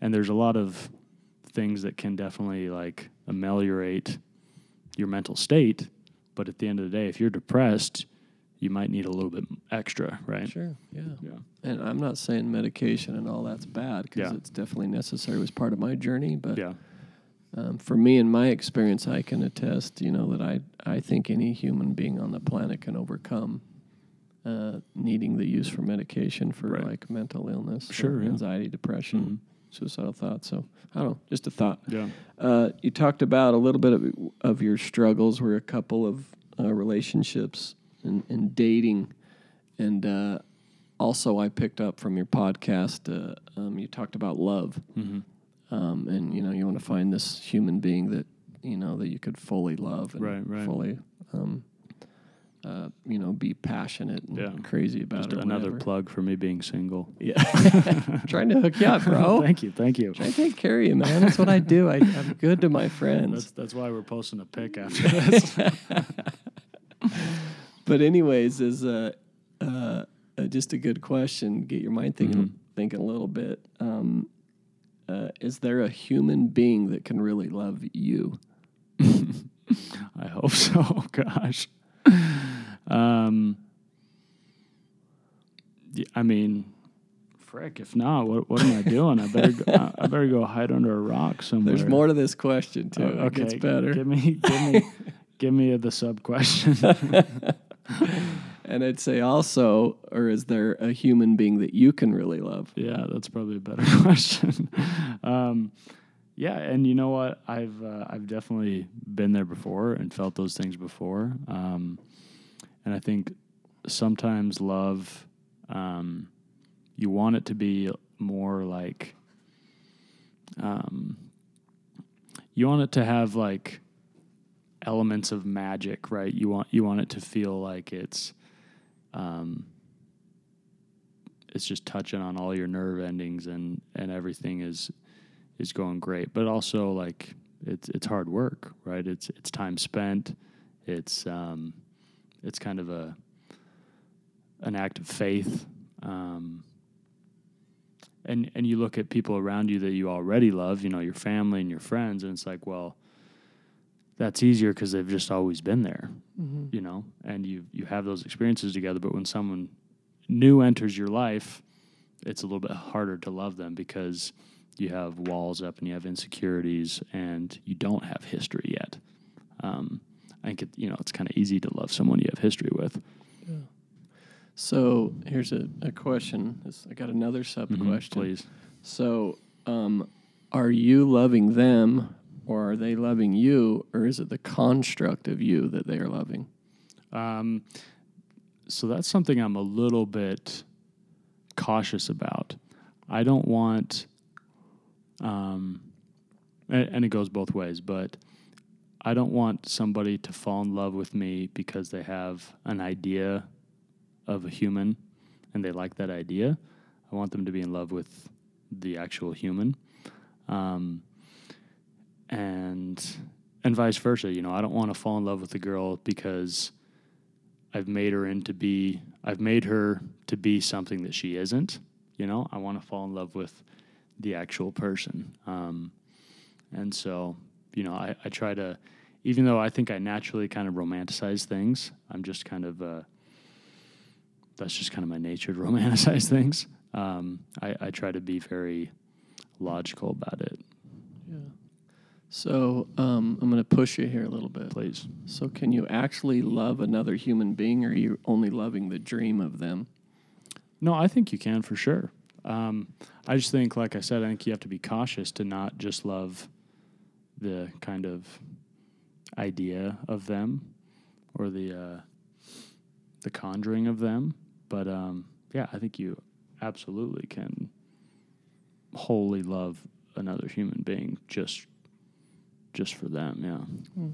And there's a lot of things that can definitely like ameliorate your mental state. But at the end of the day, if you're depressed, you might need a little bit extra, right? Sure. Yeah. Yeah. And I'm not saying medication and all that's bad because Yeah. it's definitely necessary. It was part of my journey, but Yeah. um, for me in my experience, I can attest, you know, that I I think any human being on the planet can overcome uh, needing the use for medication for Right. like mental illness, Sure, yeah. anxiety, depression, Mhm. suicidal thoughts. So I don't know, just a thought. Yeah. Uh, you talked about a little bit of, of your struggles were a couple of uh, relationships and, and dating. And uh, also, I picked up from your podcast, uh, um, you talked about love. hmm Um, and, you know, you want to find this human being that, you know, that you could fully love and Right, right. fully, um, uh, you know, be passionate and Yeah. crazy about Just it. another whatever. plug for me being single. Yeah. Trying to hook you up, bro. thank you, thank you. Trying to take care of you, man. That's what I do. I, I'm good to my friends. That's that's why we're posting a pic after this. but anyways, is uh, uh, uh, just a good question. Get your mind thinking Mhm. thinking a little bit. Um, uh, is there a human being that can really love you? I hope so. Gosh. Um. I mean, frick. If not, what what am I doing? I better go, I I better go hide under a rock somewhere. There's more to this question too. Oh, It gets better. Give me, give me, give me the sub question. and I'd say also, or is there a human being that you can really love? Yeah, that's probably a better question. um, yeah, and you know what? I've uh, I've definitely been there before and felt those things before. Um, and I think sometimes love, um, you want it to be more like, um, you want it to have like elements of magic, right? You want you want it to feel like it's. Um, it's just touching on all your nerve endings and and everything is is going great but also like it's it's hard work right it's it's time spent it's um it's kind of a an act of faith um and and you look at people around you that you already love you know your family and your friends and it's like well that's easier because they've just always been there Mm-hmm. you know, and you you have those experiences together. But when someone new enters your life, it's a little bit harder to love them because you have walls up and you have insecurities and you don't have history yet. Um, I think it, you know it's kind of easy to love someone you have history with. Yeah. So here's a, a question. This- I got another sub Mhm, question. please. So, um, are you loving them or are they loving you or is it the construct of you that they are loving? Um, so that's something I'm a little bit cautious about. I don't want, um, and, and it goes both ways, but I don't want somebody to fall in love with me because they have an idea of a human and they like that idea. I want them to be in love with the actual human. Um, and and vice versa, you know, I don't want to fall in love with a girl because I've made her into be I've made her to be something that she isn't. You know, I want to fall in love with the actual person. Um, and so, you know, I, I try to, even though I think I naturally kind of romanticize things, I'm just kind of, uh, that's just kind of my nature to romanticize things. Um, I, I try to be very logical about it, Yeah. So um, I'm going to push you here a little bit. please. So, can you actually love another human being or are you only loving the dream of them? No, I think you can for sure. Um, I just think, like I said, I think you have to be cautious to not just love the kind of idea of them or the uh, the conjuring of them. But um, yeah, I think you absolutely can wholly love another human being just just for them. Yeah.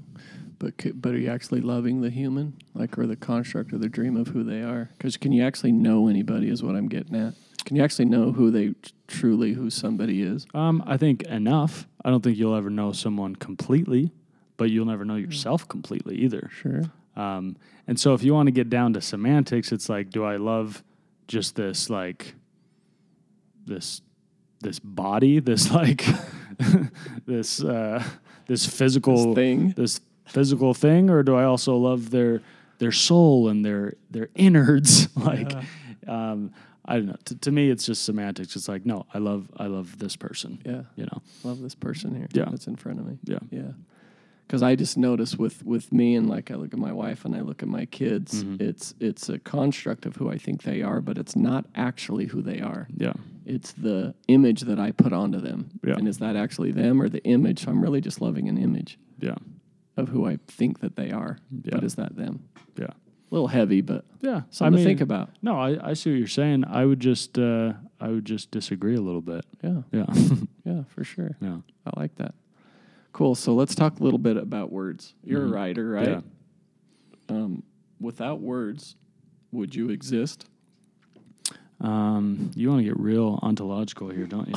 But c- but are you actually loving the human, like, or the construct or the dream of who they are? Because can you actually know anybody? Is what I'm getting at. Can you actually know who they truly who somebody is? Um, I think enough. I don't think you'll ever know someone completely, but you'll never know yourself completely either. Sure. Um, and so if you want to get down to semantics, it's like, do I love just this like this this body, this like this uh, this physical This thing. this physical thing, or do I also love their their soul and their their innards? like, um, I don't know. T- to me, it's just semantics. It's like, no, I love I love this person. Yeah. You know. Love this person here. Yeah. That's in front of me. Yeah. Yeah. Because I just notice with with me and like I look at my wife and I look at my kids, Mhm. it's it's a construct of who I think they are, but it's not actually who they are. Yeah. It's the image that I put onto them. Yeah. And is that actually them or the image? So I'm really just loving an image Yeah. of who I think that they are. Yeah. But is that them? Yeah. A little heavy, but Yeah. something to think about. No, I, I see what you're saying. I would just uh, I would just disagree a little bit. Yeah. Yeah. Yeah, for sure. yeah. I like that. Cool. So let's talk a little bit about words. You're Mhm. a writer, right? Yeah. Um, without words, would you exist? Um, you want to get real ontological here, don't you?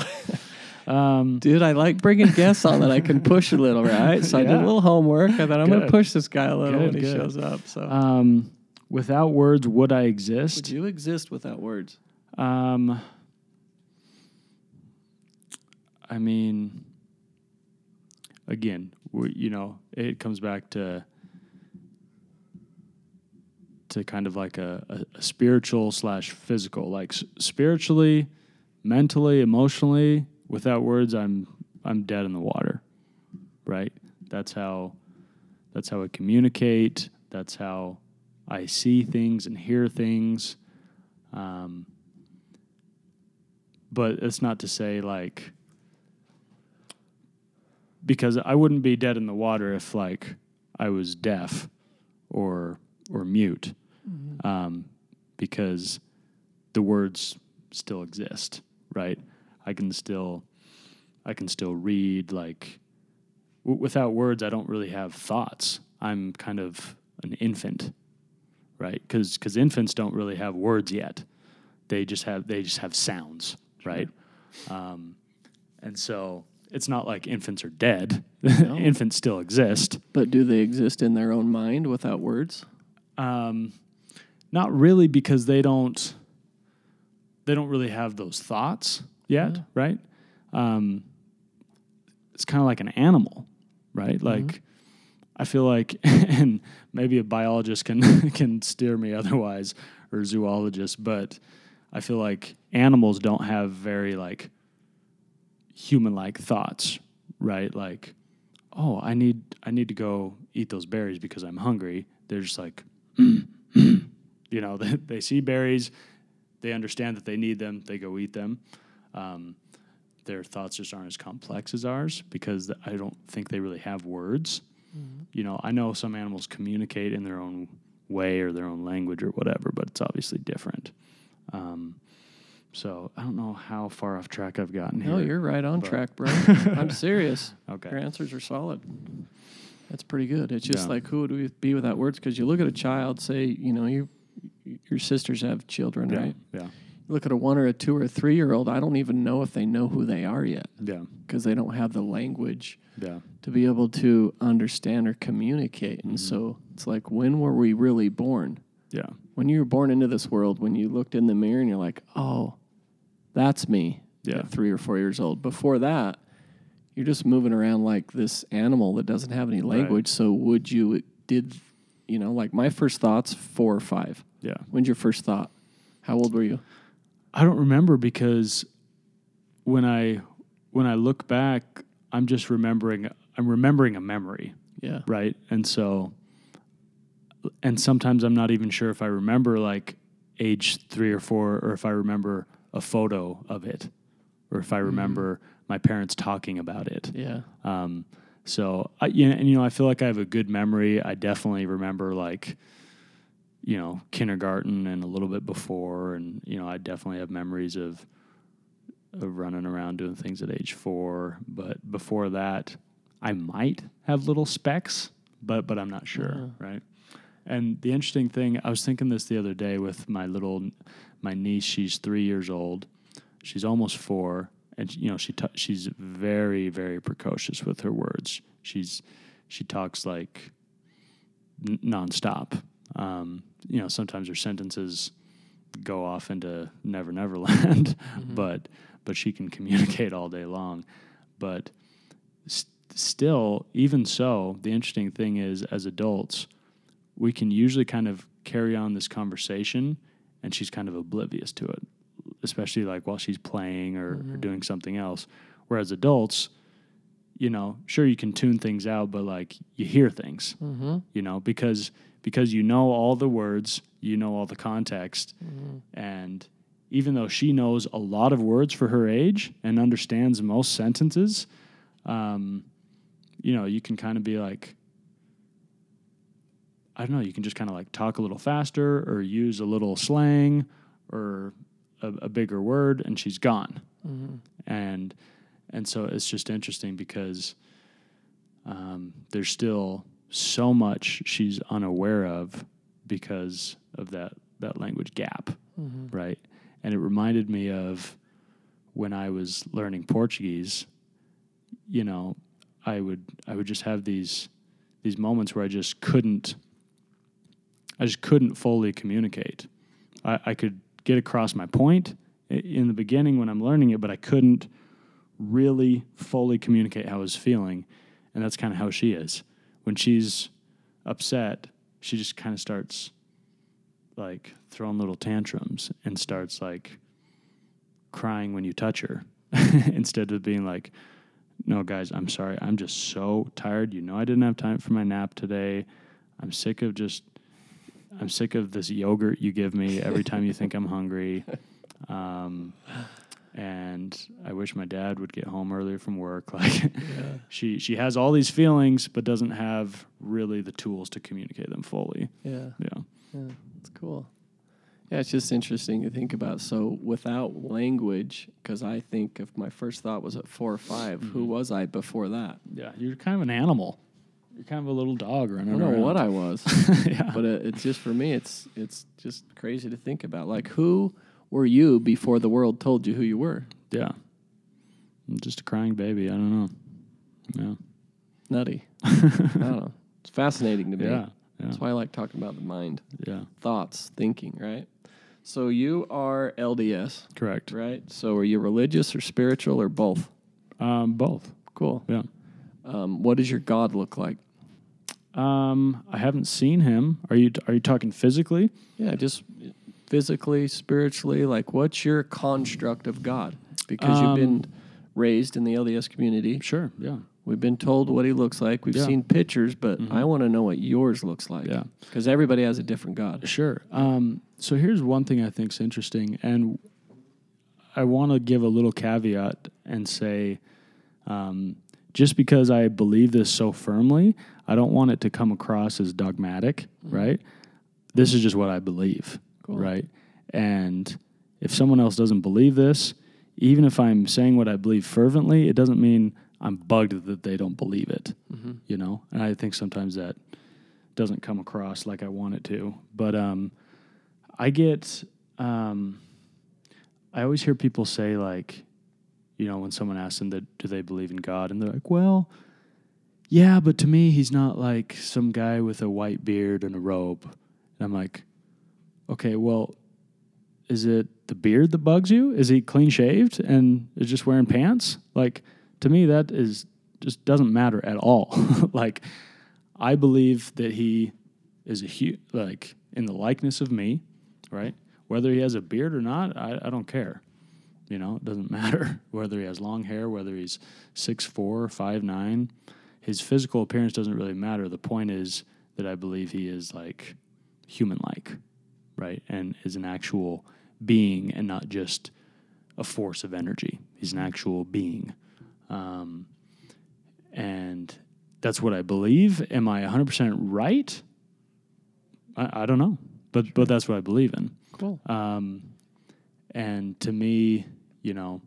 um, Dude, I like bringing guests on that I can push a little, right? So I did a little homework. I thought I'm going to push this guy a little Good, when he shows up. So um, without words, would I exist? would you exist without words? Um, I mean, again, we, you know, it comes back to to kind of like a, a, a spiritual slash physical. Like s- spiritually, mentally, emotionally, without words, I'm I'm dead in the water. Right. That's how. That's how I communicate. That's how I see things and hear things. Um, but it's not to say like because I wouldn't be dead in the water if like I was deaf or or mute, um, because the words still exist, right? I can still I can still read like w- without words. I don't really have thoughts. I'm kind of an infant, right? Because infants don't really have words yet. They just have they just have sounds, right? Um, and so it's not like infants are dead. infants still exist. But do they exist in their own mind without words? Um, not really because they don't they don't really have those thoughts yet, Yeah. right? Um, it's kind of like an animal, right? Like I feel like, and maybe a biologist can can steer me otherwise, or zoologist, but I feel like animals don't have very like human like thoughts, right? Like, oh, I need I need to go eat those berries because I'm hungry. They're just like, you know, they, they see berries, they understand that they need them, they go eat them. Um, their thoughts just aren't as complex as ours because I don't think they really have words. You know, I know some animals communicate in their own way or their own language or whatever, but it's obviously different. Um, so I don't know how far off track I've gotten No, here. No, you're right on track, bro. I'm serious. Okay. Your answers are solid. That's pretty good. It's just Yeah. like who would we be without words? Because you look at a child, say, you know, you your sisters have children, Yeah. right? Yeah. You look at a one or a two or a three year old. I don't even know if they know who they are yet Yeah. because they don't have the language Yeah. to be able to understand or communicate. And mm-hmm. so it's like, when were we really born? Yeah. When you were born into this world, when you looked in the mirror and you're like, oh, that's me Yeah. at three or four years old. Before that, you're just moving around like this animal that doesn't have any language. So would you, did, you know, like my first thoughts, four or five. Yeah. When's your first thought? How old were you? I don't remember because when I when I look back, I'm just remembering I'm remembering a memory, Yeah. right? And so and sometimes I'm not even sure if I remember like age 3 or 4 or if I remember a photo of it or if I remember my parents talking about it. Yeah. Um, so I, you know, and you know, I feel like I have a good memory. I definitely remember like, you know, kindergarten and a little bit before, and you know, I definitely have memories of of running around doing things at age four. But before that, I might have little specks, but but I'm not sure, right? And the interesting thing, I was thinking this the other day with my little my niece. She's three years old. She's almost four, and you know she ta- she's very very precocious with her words. She's she talks like n- nonstop. Um, you know, sometimes her sentences go off into Never Never Land, but but she can communicate all day long. But s- still, even so, the interesting thing is, as adults, we can usually kind of carry on this conversation, and she's kind of oblivious to it, especially like while she's playing or, or doing something else. Whereas adults, you know, sure you can tune things out, but like you hear things, Mm-hmm. you know, because because you know all the words, you know all the context, Mm-hmm. and even though she knows a lot of words for her age and understands most sentences, um, you know, you can kind of be like, I don't know, you can just kind of like talk a little faster or use a little slang or a, a bigger word, and she's gone. Mm-hmm. And and so it's just interesting because um, there's still so much she's unaware of because of that that language gap, Mm-hmm. right? And it reminded me of when I was learning Portuguese. You know, I would I would just have these these moments where I just couldn't I just couldn't fully communicate. I, I could get across my point in the beginning when I'm learning it, but I couldn't really fully communicate how I was feeling. And that's kind of how she is. When she's upset, she just kind of starts like throwing little tantrums and starts like crying when you touch her instead of being like, no, guys, I'm sorry. I'm just so tired. You know, I didn't have time for my nap today. I'm sick of just, I'm sick of this yogurt you give me every time you think I'm hungry. Um, and I wish my dad would get home earlier from work. Like, she she has all these feelings, but doesn't have really the tools to communicate them fully. Yeah. Yeah, Yeah, it's cool. Yeah, it's just interesting to think about. So without language, because I think if my first thought was at four or 5 who mm-hmm. was I before that? yeah. You're kind of an animal. You're kind of a little dog or I don't know around. what I was, yeah. but it, it's just for me. It's it's just crazy to think about. Like, who were you before the world told you who you were? yeah. I'm just a crying baby. I don't know. Yeah. Nutty. I don't know. It's fascinating to me. Yeah. Yeah. That's why I like talking about the mind, Yeah. thoughts, thinking. Right. So you are LDS, Correct. right? So are you religious or spiritual or both? Um, both. Cool. Yeah. Um, what does your God look like? Um, I haven't seen him. Are you are you talking physically? Yeah, just physically, spiritually. Like, what's your construct of God? Because you've Um, been raised in the LDS community. Sure. Yeah. We've been told what he looks like. We've Yeah. Mm-hmm. seen pictures, but I want to know what yours looks like. Yeah. Because everybody has a different God. Sure. Um, so here's one thing I think is interesting, and I want to give a little caveat and say, um, just because I believe this so firmly, I don't want it to come across as dogmatic, right? This is just what I believe, Cool. right? And if someone else doesn't believe this, even if I'm saying what I believe fervently, it doesn't mean I'm bugged that they don't believe it, you know? And I think sometimes that doesn't come across like I want it to. But um, I get, um, I always hear people say like, you know, when someone asks them that do they believe in God, and they're like, well, yeah, but to me, he's not like some guy with a white beard and a robe. And I'm like, okay, well, is it the beard that bugs you? Is he clean shaved and is just wearing pants? Like, to me, that is just doesn't matter at all. like, I believe that he is a hu- like in the likeness of me, right? Whether he has a beard or not, I, I don't care. You know, it doesn't matter whether he has long hair, whether he's six four, five nine. His physical appearance doesn't really matter. The point is that I believe he is like human like, right? And is an actual being and not just a force of energy. He's an actual being. Um, and that's what I believe. Am I 100% right? I, I don't know. But, but that's what I believe in. Cool. Um, and to me, you know,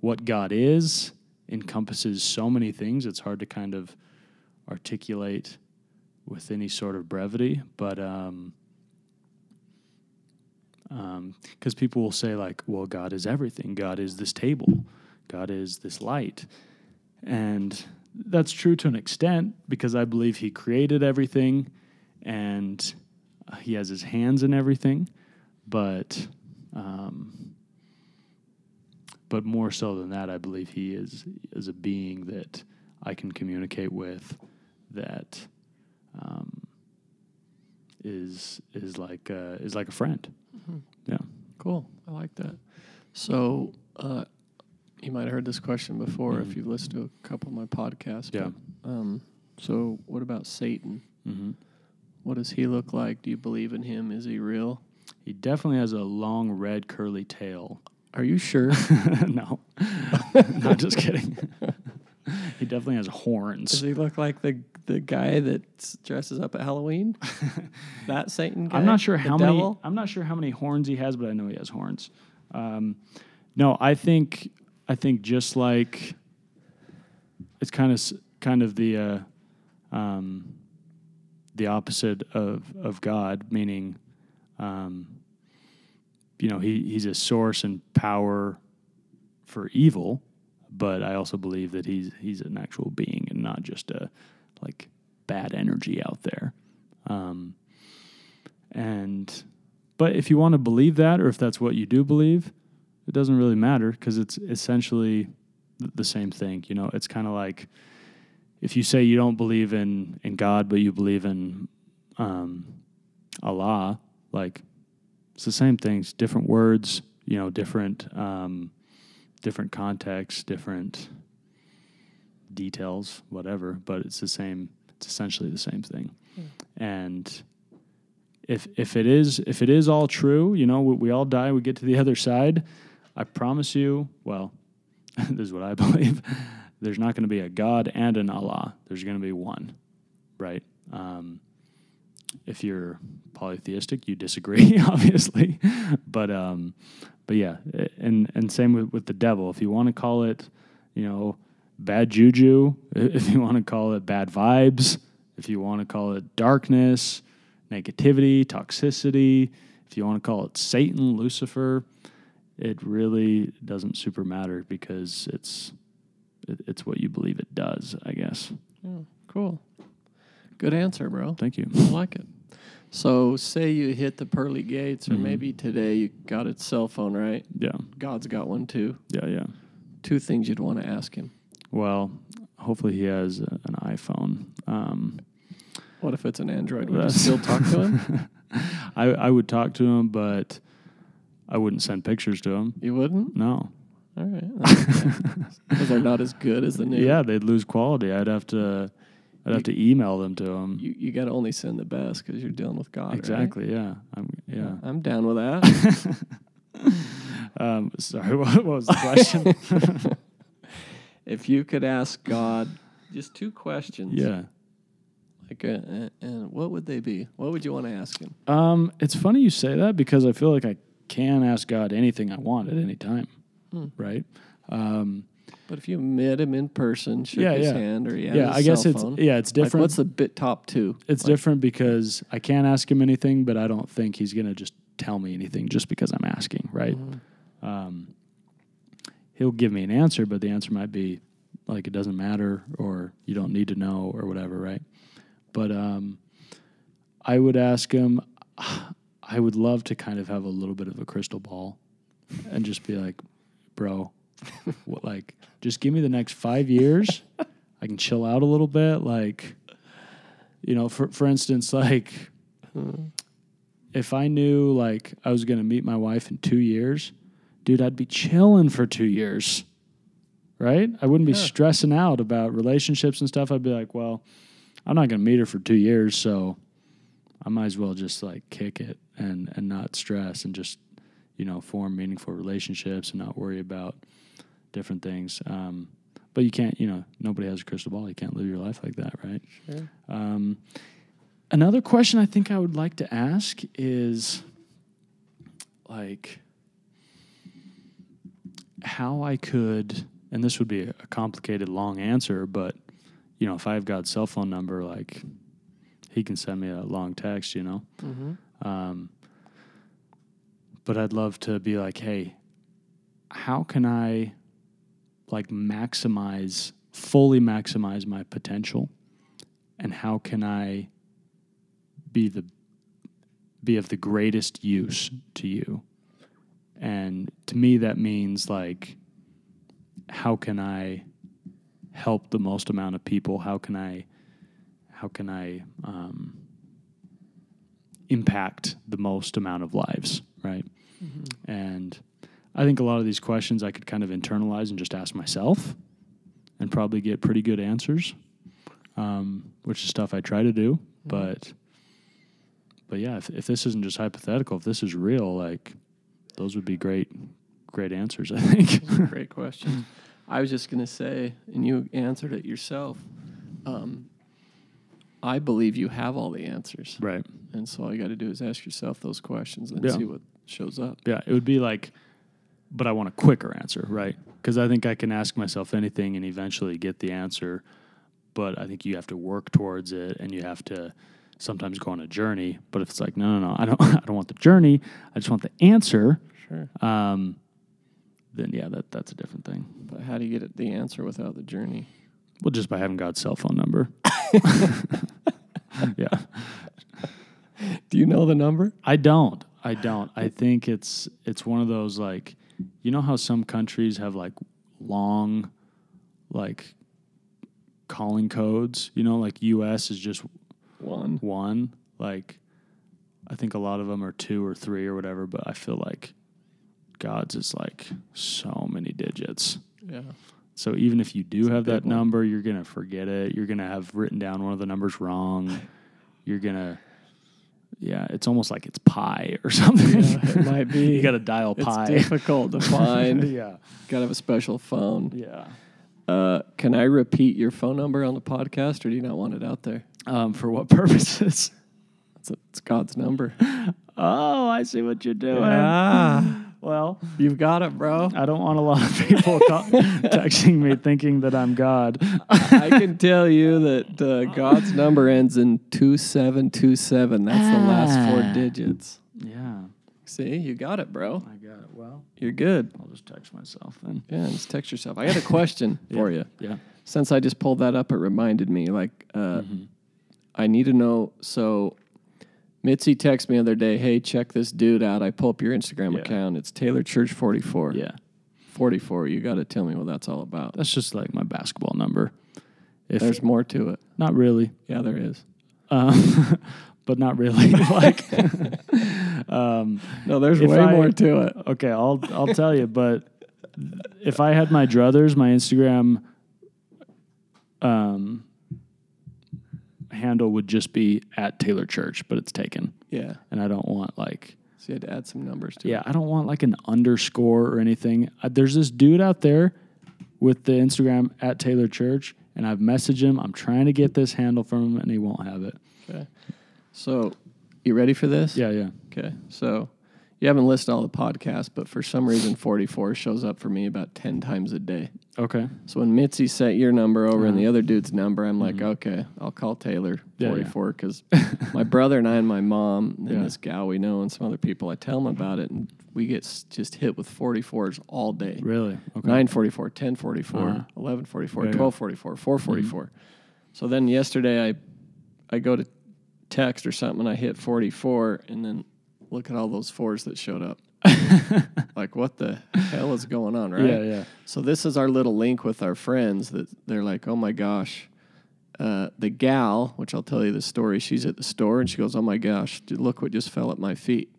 what God is encompasses so many things. It's hard to kind of articulate with any sort of brevity. But um, because people will say like, "Well, God is everything. God is this table. God is this light," and that's true to an extent because I believe He created everything, and he has his hands in everything, but um, but more so than that, I believe he is is a being that I can communicate with, that um, is is like uh, is like a friend. Yeah. Cool. I like that. So, uh, you might have heard this question before if Mhm. you've listened to a couple of my podcasts. Yeah. But, um, so, what about Satan? Mm-hmm. What does he look like? Do you believe in him? Is he real? He definitely has a long red curly tail. Are you sure? no, no, just kidding. he definitely has horns. Does he look like the the guy that dresses up at Halloween? that Satan guy? I'm not sure The how many. I'm not sure how many horns he has, but I know he has horns. Um, no, I think I think just like it's kind of kind of the uh, um, the opposite of of God, meaning um, you know he he's a source and power for evil, but I also believe that he's he's an actual being and not just a like bad energy out there. Um, and but if you want to believe that, or if that's what you do believe, it doesn't really matter because it's essentially the same thing. You know, it's kind of like if you say you don't believe in in God, but you believe in um, Allah, like it's the same things, different words. You know, different um, different contexts, different details, whatever. But it's the same. It's essentially the same thing. And if if it is if it is all true, you know, we, we all die, we get to the other side. I promise you. Well, this is what I believe. There's not going to be a God and an Allah. There's going to be one, right? Um, if you're polytheistic, you disagree, obviously, but um, but yeah, and and same with, with the devil. If you want to call it, you know, bad juju, if you want to call it bad vibes, if you want to call it darkness, negativity, toxicity, if you want to call it Satan, Lucifer, it really doesn't super matter because it's it, it's what you believe it does, I guess. Yeah, cool. Good answer, bro. Thank you. I like it. So, say you hit the pearly gates, or Mhm. maybe today you got a cell phone, right? Yeah, God's got one too. yeah, yeah. Two things you'd want to ask him. Well, hopefully he has an iPhone. Um, What if it's an Android? Would you still talk to him? I, I would talk to him, but I wouldn't send pictures to him. You wouldn't? No. All right. Because they're not as good as the new. Yeah, they'd lose quality. I'd have to, I'd have to email them to him. You, you got to only send the best because you're dealing with God. right? exactly. Yeah. I'm, yeah. I'm down with that. um, sorry. What, what was the question? if you could ask God just two questions, yeah. like, uh, uh, and what would they be? What would you want to ask him? Um, it's funny you say that because I feel like I can ask God anything I want at any time. Hmm. Right. Um, But if you met him in person, shook Yeah, his yeah. hand, or yeah. his I guess it's phone, yeah. It's like, different. what's the bit top two? It's Like, different because I can't ask him anything, but I don't think he's gonna just tell me anything just because I'm asking, right? Mhm. Um, he'll give me an answer, but the answer might be like it doesn't matter or you don't need to know or whatever, right? But um, I would ask him. I would love to kind of have a little bit of a crystal ball and just be like, bro, what, like, just give me the next five years. I can chill out a little bit. Like, you know, for for instance, like hmm. if I knew like I was gonna meet my wife in two years, dude, I'd be chilling for two years. Right? I wouldn't be Yeah. stressing out about relationships and stuff. I'd be like, well, I'm not gonna meet her for two years, so I might as well just like kick it and and not stress and just you know form meaningful relationships and not worry about different things. Um, but you can't, you know, nobody has a crystal ball. You can't live your life like that, right? Sure. Um, another question I think I would like to ask is like how I could, and this would be a complicated, long answer, but you know, if I have God's cell phone number, like he can send me a long text, you know. Mhm. Um, but I'd love to be like, hey, how can I like maximize, fully maximize my potential? And how can I be the be of the greatest use to you. And to me that means like how can I help the most amount of people? How can I how can I um, impact the most amount of lives, right? And I think a lot of these questions I could kind of internalize and just ask myself and probably get pretty good answers, um, which is stuff I try to do. But, but yeah, if, if this isn't just hypothetical, if this is real, like those would be great, great answers. I think. Great question. I was just going to say, and you answered it yourself. Um, I believe you have all the answers. right. And so all you got to do is ask yourself those questions and Yeah. see what shows up. Yeah, it would be like, but I want a quicker answer, right? Because I think I can ask myself anything and eventually get the answer, but I think you have to work towards it and you have to sometimes go on a journey. But if it's like, no, no, no, I don't, I don't want the journey, I just want the answer, Sure. um, then yeah, that that's a different thing. But how do you get the answer without the journey? Well, just by having God's cell phone number. yeah, Do you know the number? I don't. I don't. I think it's it's one of those like you know how some countries have like long like calling codes, you know, like US is just One. one. Like I think a lot of them are two or three or whatever, but I feel like God's is like so many digits. Yeah. So even if you do a have that one. number, you're gonna forget it. You're gonna have written down one of the numbers wrong. You're gonna, yeah, it's almost like it's pi or something. Yeah, it might be. you got to dial pi. It's pi. difficult to find. yeah, got to have a special phone. yeah. Uh, can I repeat your phone number on the podcast, or do you not want it out there? Um, for what purposes? It's, it's God's number. Oh, I see what you're doing. Ah, Well, you've got it, bro. I don't want a lot of people call, texting me thinking that I'm God. I can tell you that uh, God's number ends in two seven two seven. That's the last Ah. four digits. yeah, See, you got it, bro. I got it. Well, You're good. I'll just text myself then. Yeah, just text yourself. I got a question for you. Yeah. Since I just pulled that up, it reminded me. Like, uh, Mm-hmm. I need to know. So, Mitzi texted me the other day. Hey, check this dude out. I pull up your Instagram Yeah. account. It's Taylor Church forty four. Yeah. forty four. You got to tell me what that's all about. That's just like my basketball number. If There's more to it. not really, Yeah, there is. um, but not really. like, um, No, there's way I- more to it. okay, I'll I'll tell you. But if I had my druthers, my Instagram um, handle would just be at Taylor Church, but it's taken, Yeah. and I don't want like. So you had to add some numbers to Yeah, I don't want like an underscore or anything. Uh, there's this dude out there with the Instagram at Taylor Church, and I've messaged him. I'm trying to get this handle from him, and he won't have it. it. Okay. So, you ready for this? Yeah, yeah. Okay. So, you haven't listed all the podcasts, but for some reason, 44 shows up for me about 10 times a day. Okay. So when Mitzi set your number over and the other dude's number, I'm like, okay, I'll call Taylor. Mm-hmm. Yeah, yeah. 44 because my brother and I and my mom and Yeah. this gal we know and some other people, I tell them about it, and we get s- just hit with 44s all day. Really? Okay. 944, 1044, Uh-huh. 1144, Yeah, yeah. 1244, 444. So then yesterday I I go to text or something and I hit 44 and then look at all those fours that showed up. like what the hell is going on, right? Yeah, yeah. So this is our little link with our friends that they're like, "Oh my gosh." Uh, the gal, which I'll tell you the story, she's at the store and she goes, "Oh my gosh, dude, look what just fell at my feet."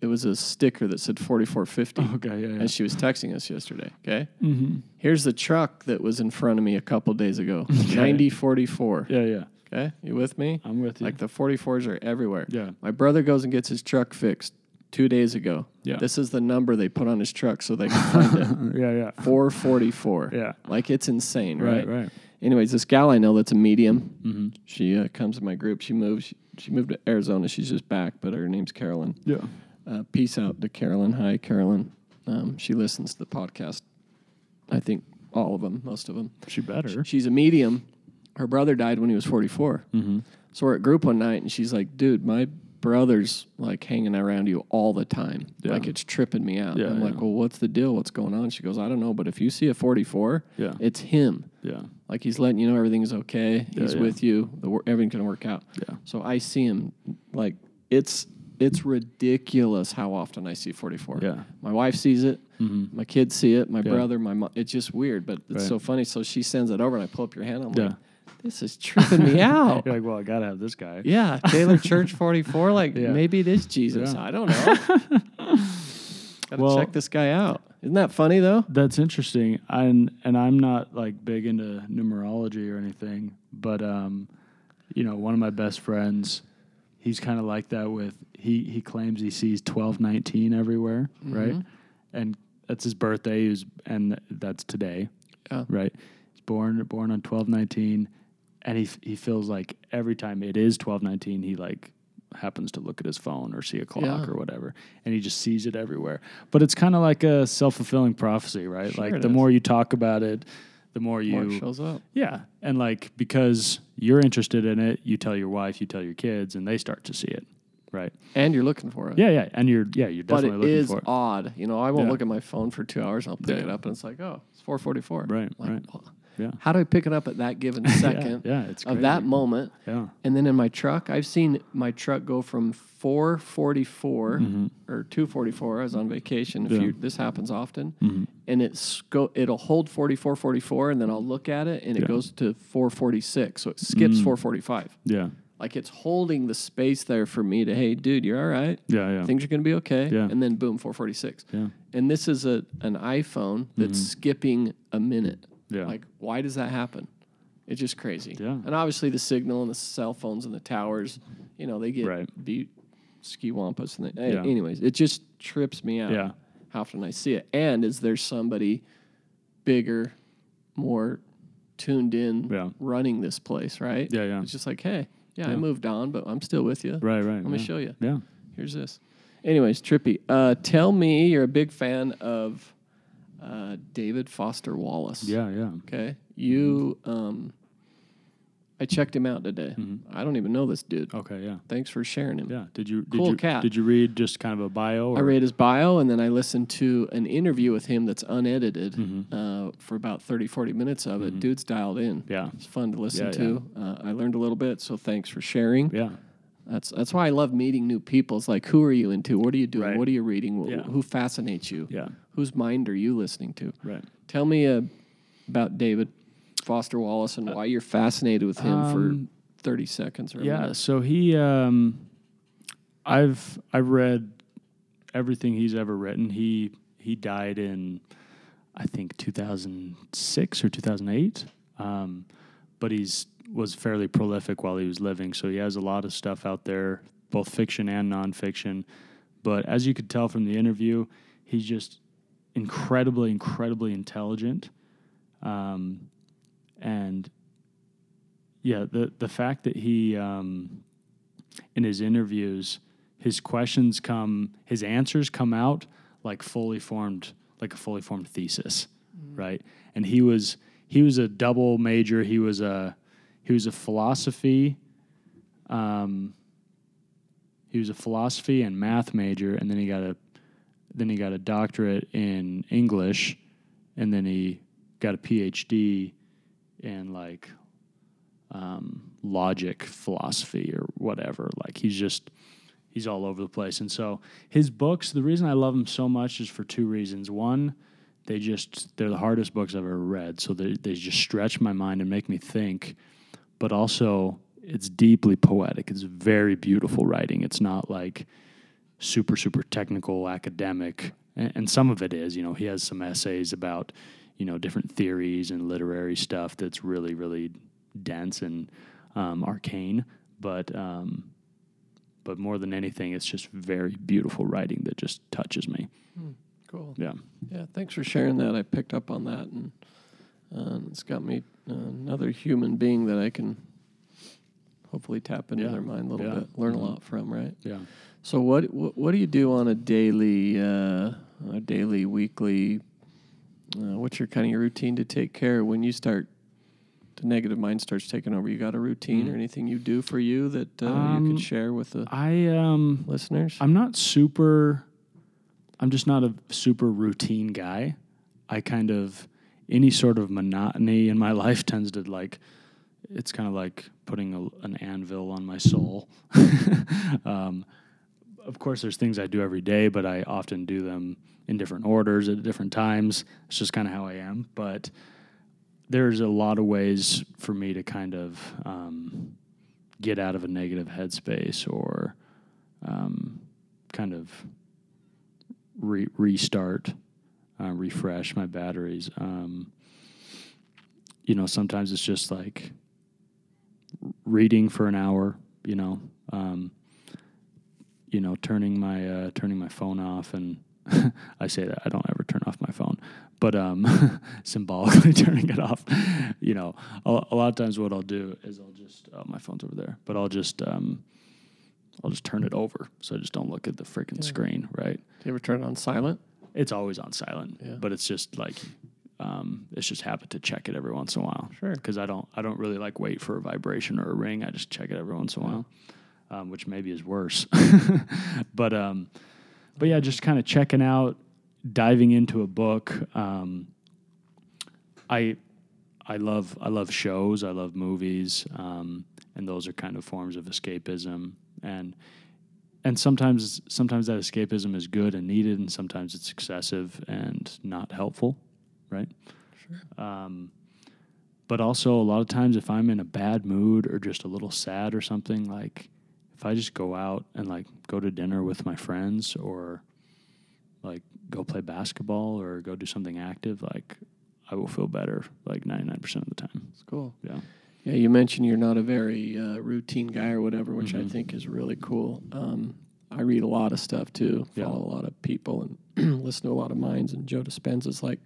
It was a sticker that said 4450. Okay, yeah, yeah. And she was texting us yesterday. Okay. Mm-hmm. Here's the truck that was in front of me a couple days ago 9044. Yeah, yeah. Okay. You with me? I'm with you. Like the 44s are everywhere. Yeah. My brother goes and gets his truck fixed two days ago. Yeah. This is the number they put on his truck so they can find it. yeah, yeah. 444. Yeah. Like it's insane, right? Right, right. Anyways, this gal I know that's a medium. Mm-hmm. She uh, comes in my group. She moves. She, she moved to Arizona. She's just back, but her name's Carolyn. Yeah. Uh, peace out to Carolyn. Hi, Carolyn. Um, she listens to the podcast. I think all of them, most of them. She better. She's a medium. Her brother died when he was 44. Mm-hmm. So we're at group one night, and she's like, "Dude, my brother's like hanging around you all the time. Yeah. Like it's tripping me out." Yeah, I'm like, "Well, what's the deal? What's going on?" She goes, "I don't know, but if you see a 44, Yeah. it's him. Yeah. Like he's letting you know everything's okay. He's yeah. with you. The everything's gonna work out." Yeah. So I see him Like it's it's ridiculous how often I see 44. Yeah. My wife sees it. Mm-hmm. My kids see it. My Yeah. brother, my mom. It's just weird, but it's Right. so funny. So she sends it over, and I pull up your hand. I'm Yeah. like, this is tripping me out. You're like, well, I gotta have this guy. Yeah, Taylor Church 44. Like Yeah. maybe it is Jesus. Yeah. I don't know. Gotta Well- check this guy out. Isn't that funny though? That's interesting. And and I'm not like big into numerology or anything, but um, you know, one of my best friends, he's kind of like that with he he claims he sees 1219 everywhere, right? And that's his birthday, he was, and that's today, Yeah. right? He's born born on 1219 and he he feels like every time it is 1219 he like happens to look at his phone or see a clock Yeah. or whatever and he just sees it everywhere but it's kind of like a self-fulfilling prophecy right Sure like the is. more you talk about it the more you More it shows up. yeah and like because you're interested in it you tell your wife you tell your kids and they start to see it right And you're looking for it. yeah yeah and you're yeah you're definitely looking for it But It is odd. You know, I won't Yeah. look at my phone for two hours. I'll pick Yeah. it up and it's like, oh, it's 444. Right, Like, right. well, yeah How do I pick it up at that given second yeah, it's of that moment? yeah And then in my truck, I've seen my truck go from 444 or 244. I was on vacation. If Mm-hmm. Yeah. you, this happens often, Mm-hmm. and it's go, it'll hold 44, 44, and then I'll look at it, and it Yeah. goes to 446. So it skips Mm. 445. yeah Like it's holding the space there for me to, hey, dude, you're all right. yeah yeah Things are going to be okay. Yeah. And then boom, 446. yeah And this is a an iPhone that's skipping a minute. Yeah. Like, why does that happen? It's just crazy. Yeah. And obviously the signal and the cell phones and the towers, you know, they get Right. beat ski wampus and they, Yeah. anyways, it just trips me out Yeah. how often I see it. And is there somebody bigger, more tuned in Yeah. running this place, right? Yeah, yeah. It's just like, hey, yeah, I moved on, but I'm still with you. right right Let me yeah. show you. yeah Here's this. Anyways, trippy. Uh, tell me you're a big fan of uh, David Foster Wallace. yeah yeah Okay. You, um, I checked him out today. Mm-hmm. I don't even know this dude. okay yeah Thanks for sharing him. Yeah. Did you did Cool you cat. did you read just kind of a bio? Or? I read his bio and then I listened to an interview with him that's unedited Mm-hmm. uh, for about 30, 40 minutes of it. Dude's dialed in. Yeah. It's fun to listen Yeah, to. Uh, I learned a little bit, so thanks for sharing. Yeah. That's that's why I love meeting new people. It's like, who are you into? What are you doing? Right. What are you reading? Yeah. Who fascinates you? Yeah. Whose mind are you listening to? Right. Tell me uh, about David Foster Wallace and why you're fascinated with him Um, for 30 seconds or Yeah. minute. So he, um, I've I've read everything he's ever written. He he died in, I think 2006 or 2008. Um, but he's was fairly prolific while he was living. So he has a lot of stuff out there, both fiction and nonfiction. But as you could tell from the interview, he's just incredibly, incredibly intelligent. Um, and yeah, the the fact that he um, in his interviews, his questions come, his answers come out like fully formed, like a fully formed thesis, right? And he was he was a double major. He was a he was a philosophy. Um, he was a philosophy and math major, and then he got a then he got a doctorate in English, and then he got a PhD in like um, logic philosophy or whatever. Like he's just he's all over the place. And so his books, the reason I love them so much is for two reasons. One, they just they're the hardest books I've ever read, so they they just stretch my mind and make me think. But also, it's deeply poetic. It's very beautiful writing. It's not like super super technical academic and, and some of it is you know he has some essays about you know different theories and literary stuff that's really really dense and um, arcane but um, but more than anything it's just very beautiful writing that just touches me Cool. yeah Yeah, thanks for sharing that. I picked up on that, and uh, it's got me another human being that I can hopefully tap into Yeah. their mind a little Yeah. bit, learn Mhm. a lot from. Right. yeah So what what, what do you do on a daily, uh, a daily, weekly? Uh, what's your kind of your routine to take care when you start? The negative mind starts taking over. You got a routine or anything you do for you that uh, you Mm-hmm. Um, could share with the i um listeners? I'm not super. I'm just not a super routine guy. I kind of any sort of monotony in my life tends to like it's kind of like putting a, an anvil on my soul. um, of course, there's things I do every day, but I often do them in different orders at different times. It's just kind of how I am. But there's a lot of ways for me to kind of um, get out of a negative headspace or um, kind of re- restart, uh, refresh my batteries. Um, you know, sometimes it's just like reading for an hour. You know, um, you know, turning my uh, turning my phone off, and I say that I don't ever turn off my phone, but um, symbolically turning it off. You know, a, a lot of times what I'll do is I'll just oh, my phone's over there, but I'll just um, I'll just turn it over so I just don't look at the freaking Yeah. screen. Right? Do you ever turn it on silent? It's always on silent, Yeah. but it's just like um, it's just habit to check it every once in a while Sure. because I don't I don't really like wait for a vibration or a ring. I just check it every once in a while, um, which maybe is worse. but um, but yeah, just kind of checking out, diving into a book. Um, I I love I love shows. I love movies, um, and those are kind of forms of escapism. And and sometimes sometimes that escapism is good and needed, and sometimes it's excessive and not helpful, right? Sure. Um, but also a lot of times if I'm in a bad mood or just a little sad or something, like if I just go out and like go to dinner with my friends or like go play basketball or go do something active, like I will feel better like 99% of the time. It's cool. Yeah. Yeah, you mentioned you're not a very uh, routine guy or whatever, which I Mhm. think is really cool. Um, I read a lot of stuff too, Yeah. follow a lot of people, and listen to a lot of minds. And Joe Dispenza's like,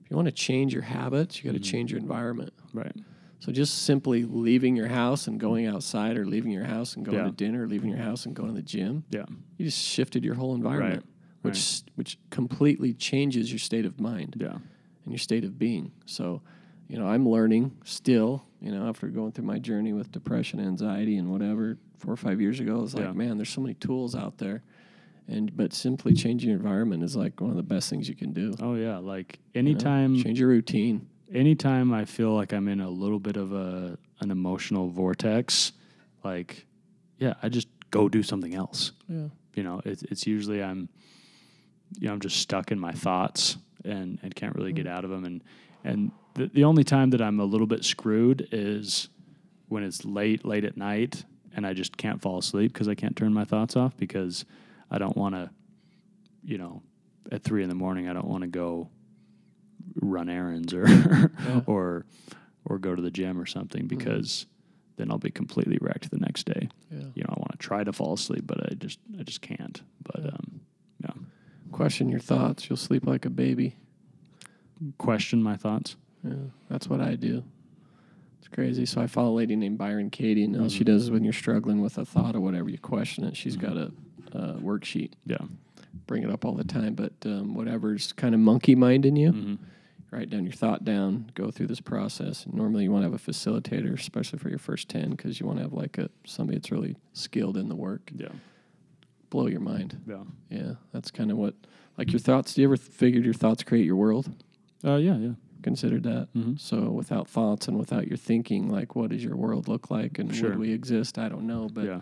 if you want to change your habits, you got to Mhm. change your environment. Right. So just simply leaving your house and going outside, or leaving your house and going Yeah. to dinner, or leaving your house and going to the gym, Yeah. you just shifted your whole environment, which which completely changes your state of mind Yeah. and your state of being. So, you know, I'm learning still, you know, after going through my journey with depression, anxiety, and whatever four or five years ago, it's like, Yeah. man, there's so many tools out there. And but simply changing your environment is like one of the best things you can do. Oh yeah. Like you know? anytime change your routine. anytime I feel like I'm in a little bit of a an emotional vortex, like yeah, I just go do something else. Yeah. You know, it's it's usually I'm you know, I'm just stuck in my thoughts and, and can't really get mm. out of them and and the, the only time that I'm a little bit screwed is when it's late late at night and I just can't fall asleep because I can't turn my thoughts off because I don't want to you know at three in the morning I don't want to go run errands or or or go to the gym or something because then I'll be completely wrecked the next day. Yeah. You know, I want to try to fall asleep, but I just I just can't. But Yeah. um, yeah, Question your thoughts. You'll sleep like a baby. question my thoughts. Yeah, that's what I do. It's crazy. So I follow a lady named Byron Katie, and all she Mhm. does is when you're struggling with a thought or whatever, you question it. She's Mhm. got a, a worksheet. Yeah. Bring it up all the time, but um, whatever's kind of monkey mind in you, hmm write down your thought down, go through this process. And normally you want to have a facilitator, especially for your first 10, because you want to have like a somebody that's really skilled in the work. Yeah. Blow your mind. Yeah. Yeah, that's kind of what, like your thoughts. Do you ever figured your thoughts create your world? Uh, yeah. Yeah. Considered that? hmm So without thoughts and without your thinking, like what does your world look like and Sure. would we exist? I don't know, but yeah.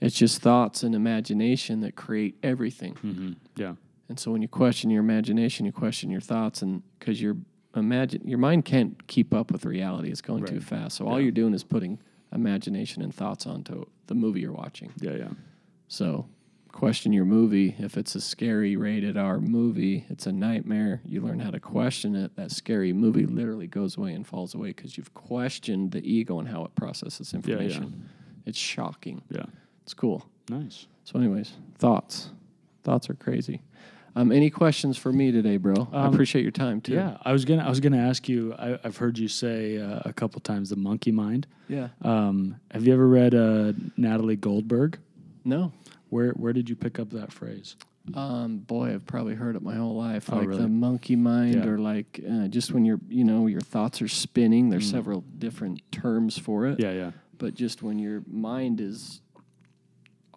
it's just thoughts and imagination that create everything. hmm Yeah. And so when you question your imagination, you question your thoughts, and because your imagine your mind can't keep up with reality, it's going too fast. So all you're doing is putting imagination and thoughts onto the movie you're watching. Yeah. Yeah. So question your movie. If it's a scary rated R movie, it's a nightmare. You learn how to question it. That scary movie literally goes away and falls away because you've questioned the ego and how it processes Yeah, yeah. information. It's shocking. Yeah. It's cool. Nice. So, anyways, thoughts. Thoughts are crazy. Um, any questions for me today, bro? I Um, appreciate your time too. Yeah. I was gonna I was gonna ask you. I, I've heard you say uh, a couple times the monkey mind. Yeah. Um, have you ever read uh, Natalie Goldberg? No. Where where did you pick up that phrase? Um, boy, I've probably heard it my whole life. Oh, like really? the monkey mind, Yeah. or like uh, just when you're, you know, your thoughts are spinning. There's Mm. several different terms for it. Yeah. Yeah. But just when your mind is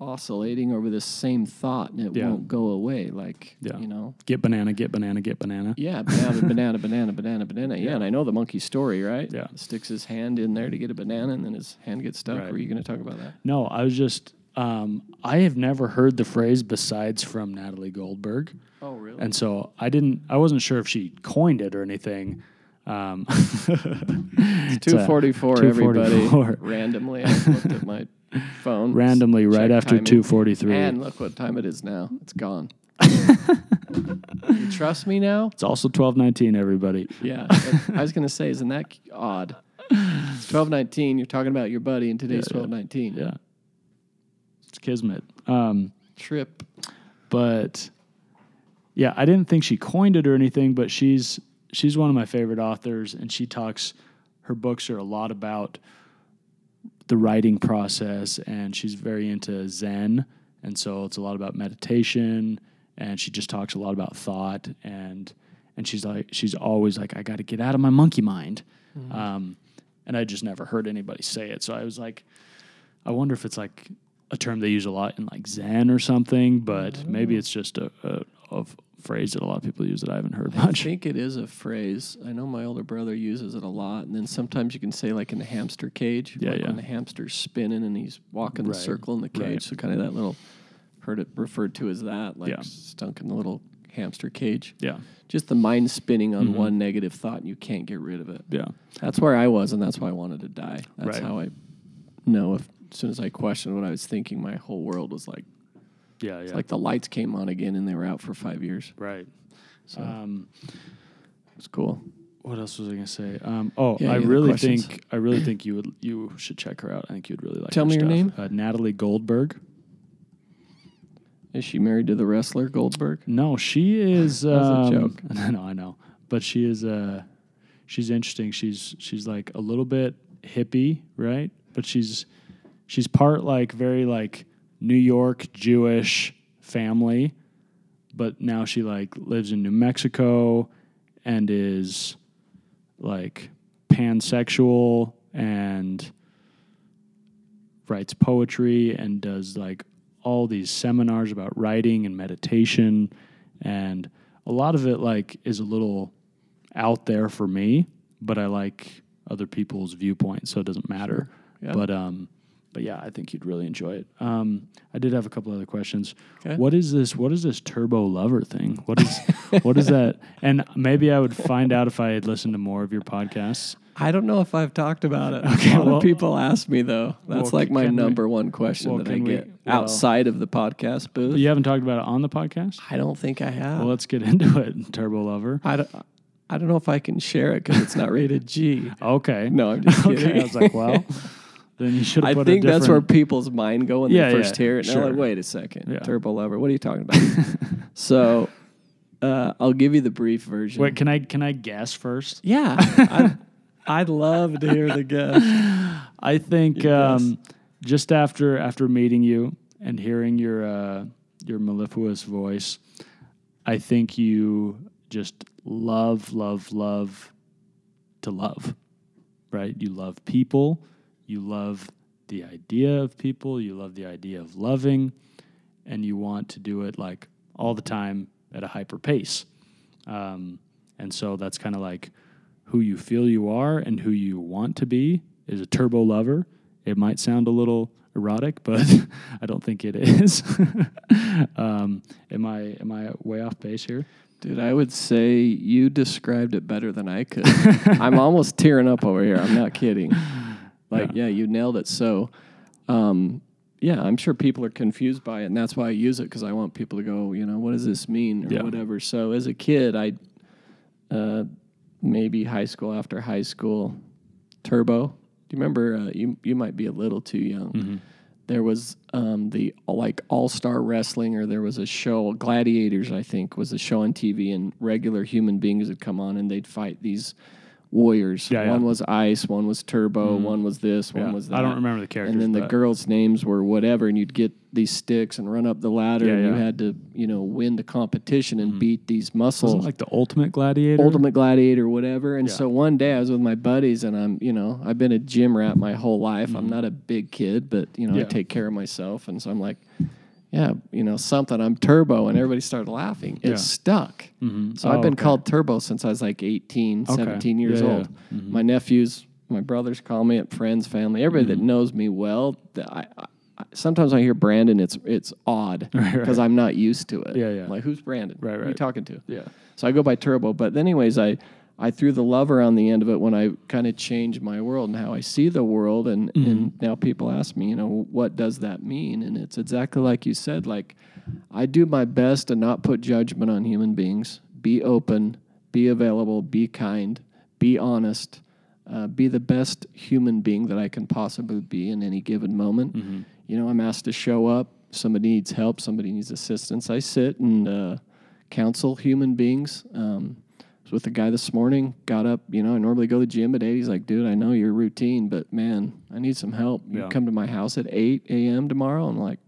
oscillating over the same thought and it Yeah. won't go away. Like, Yeah. you know, Get banana, get banana, get banana. yeah, banana, banana, banana, banana, banana. Yeah, and I know the monkey story, right? Yeah. Sticks his hand in there to get a banana and then his hand gets stuck. Right. Were you going to talk about that? No, I was just. Um, I have never heard the phrase besides from Natalie Goldberg, Oh, really? and so I didn't. I wasn't sure if she coined it or anything. Um, it's 244, everybody. 244. Randomly, I looked at my phone. randomly right after two forty three. And look what time it is now. It's gone. you trust me now? It's also twelve nineteen. Everybody. Yeah. I was going to say, isn't that odd? It's 1219. You're talking about your buddy, and today's Yeah, yeah. 1219. Yeah, it's kismet. Um, Trip. but yeah, I didn't think she coined it or anything, but she's she's one of my favorite authors, and she talks. Her books are a lot about the writing process, and she's very into Zen, and so it's a lot about meditation, and she just talks a lot about thought, and and she's like she's always like I got to get out of my monkey mind, um, and I just never heard anybody say it, so I was like, I wonder if it's like a term they use a lot in like Zen or something, but maybe it's just a, a, a phrase that a lot of people use that I haven't heard much. I think it is a phrase. I know my older brother uses it a lot, and then sometimes you can say like in the hamster cage, Yeah, like yeah. when the hamster's spinning and he's walking Right, the circle in the cage. right. So kind of that little heard it referred to as that, like Yeah. stunk in the little hamster cage. Yeah, Just the mind spinning on Mhm. one negative thought, and you can't get rid of it. yeah, That's where I was, and that's why I wanted to die. That's Right. how I know if as soon as I questioned what I was thinking, my whole world was like yeah, yeah. it's like the lights came on again, and they were out for five years. right. So Um, it's cool. what else was I gonna say? Um, oh, Yeah, I really questions? think I really think you would you should check her out. I think you'd really like. Tell her me your stuff. name. Uh, Natalie Goldberg. Is she married to the wrestler Goldberg? No, she is. Was a um, joke. No, I know, but she is. Uh, she's interesting. She's she's like a little bit hippie, right? But she's she's part like very like New York Jewish family, but now she like lives in New Mexico and is like pansexual and writes poetry and does like all these seminars about writing and meditation. And a lot of it like is a little out there for me but i like other people's viewpoints so it doesn't matter. Yeah. but um but yeah i think you'd really enjoy it um i did have a couple other questions Okay. what is this what is this turbo lover thing what is what is that and maybe i would find out if i had listened to more of your podcasts I don't know if I've talked about it. Okay, a lot well- of people ask me though. That's Well, like my can we- number one question well, that I we- get well- outside of the podcast booth. but you haven't talked about it on the podcast I don't think I have. well let's get into it turbo lover I don't. I don't know if I can share it because it's not rated G. okay No, I'm just kidding. okay i was like well then you should I think that's where people's mind go when Yeah, they first yeah, hear it. And they're like, wait a second, Yeah. Turbo Lover. What are you talking about? so, uh, I'll give you the brief version. Wait, can I can I guess first? yeah, I'd, I'd love to hear the guess. I think um, just after after meeting you and hearing your uh, your mellifluous voice, I think you just love, love, love to love. Right? You love people. You love the idea of people. You love the idea of loving, and you want to do it like all the time at a hyper pace. Um, and so that's kind of like who you feel you are and who you want to be is a turbo lover. It might sound a little erotic, but I don't think it is. um, am I am I way off base here? Dude, I would say you described it better than I could. I'm almost tearing up over here. I'm not kidding. Like, yeah, you nailed it. So, um, yeah, I'm sure people are confused by it, and that's why I use it because I want people to go, you know, what does this mean or Yeah. whatever. So, as a kid, I uh, maybe high school after high school, Turbo. Do you remember? Uh, you you might be a little too young. There was um, the like All Star Wrestling, or there was a show, Gladiators, I think, was a show on TV, and regular human beings would come on and they'd fight these warriors. Yeah, yeah. one was ice, one was turbo, one was this, one Yeah. was that. I don't remember the characters. And then the but- girls' names were whatever, and you'd get these sticks and run up the ladder, Yeah, and you had to, you know, win the competition and beat these muscles. Like the Ultimate Gladiator. Ultimate Gladiator, whatever. And so one day I was with my buddies, and I'm, you know, I've been a gym rat my whole life. I'm not a big kid, but you know, I Mm-hmm. Take care of myself, and so I'm like, yeah, you know, something. I'm Turbo, and everybody started laughing. It Yeah. stuck. Mhm. So Oh, I've been okay. called Turbo since I was like 18, Okay. 17 years Yeah, yeah. old. My nephews, my brothers call me it, friends, family, everybody Mm-hmm. that knows me well. I, I, sometimes I hear Brandon, it's it's odd Right, right. because I'm not used to it. Yeah, yeah. Like who's Brandon? Right, Who are you talking to? Yeah. So I go by Turbo. But anyways, I I threw the love around the end of it when I kind of changed my world and how I see the world. And and now people ask me, you know, what does that mean? And it's exactly like you said. Like I do my best to not put judgment on human beings. Be open. Be available. Be kind. Be honest. Uh, be the best human being that I can possibly be in any given moment. You know, I'm asked to show up. Somebody needs help. Somebody needs assistance. I sit and uh, counsel human beings. Um, was with a guy this morning. Got up. You know, I normally go to the gym at eight. He's like, "Dude, I know your routine, but man, I need some help. You Yeah. come to my house at eight a.m. tomorrow." I'm like,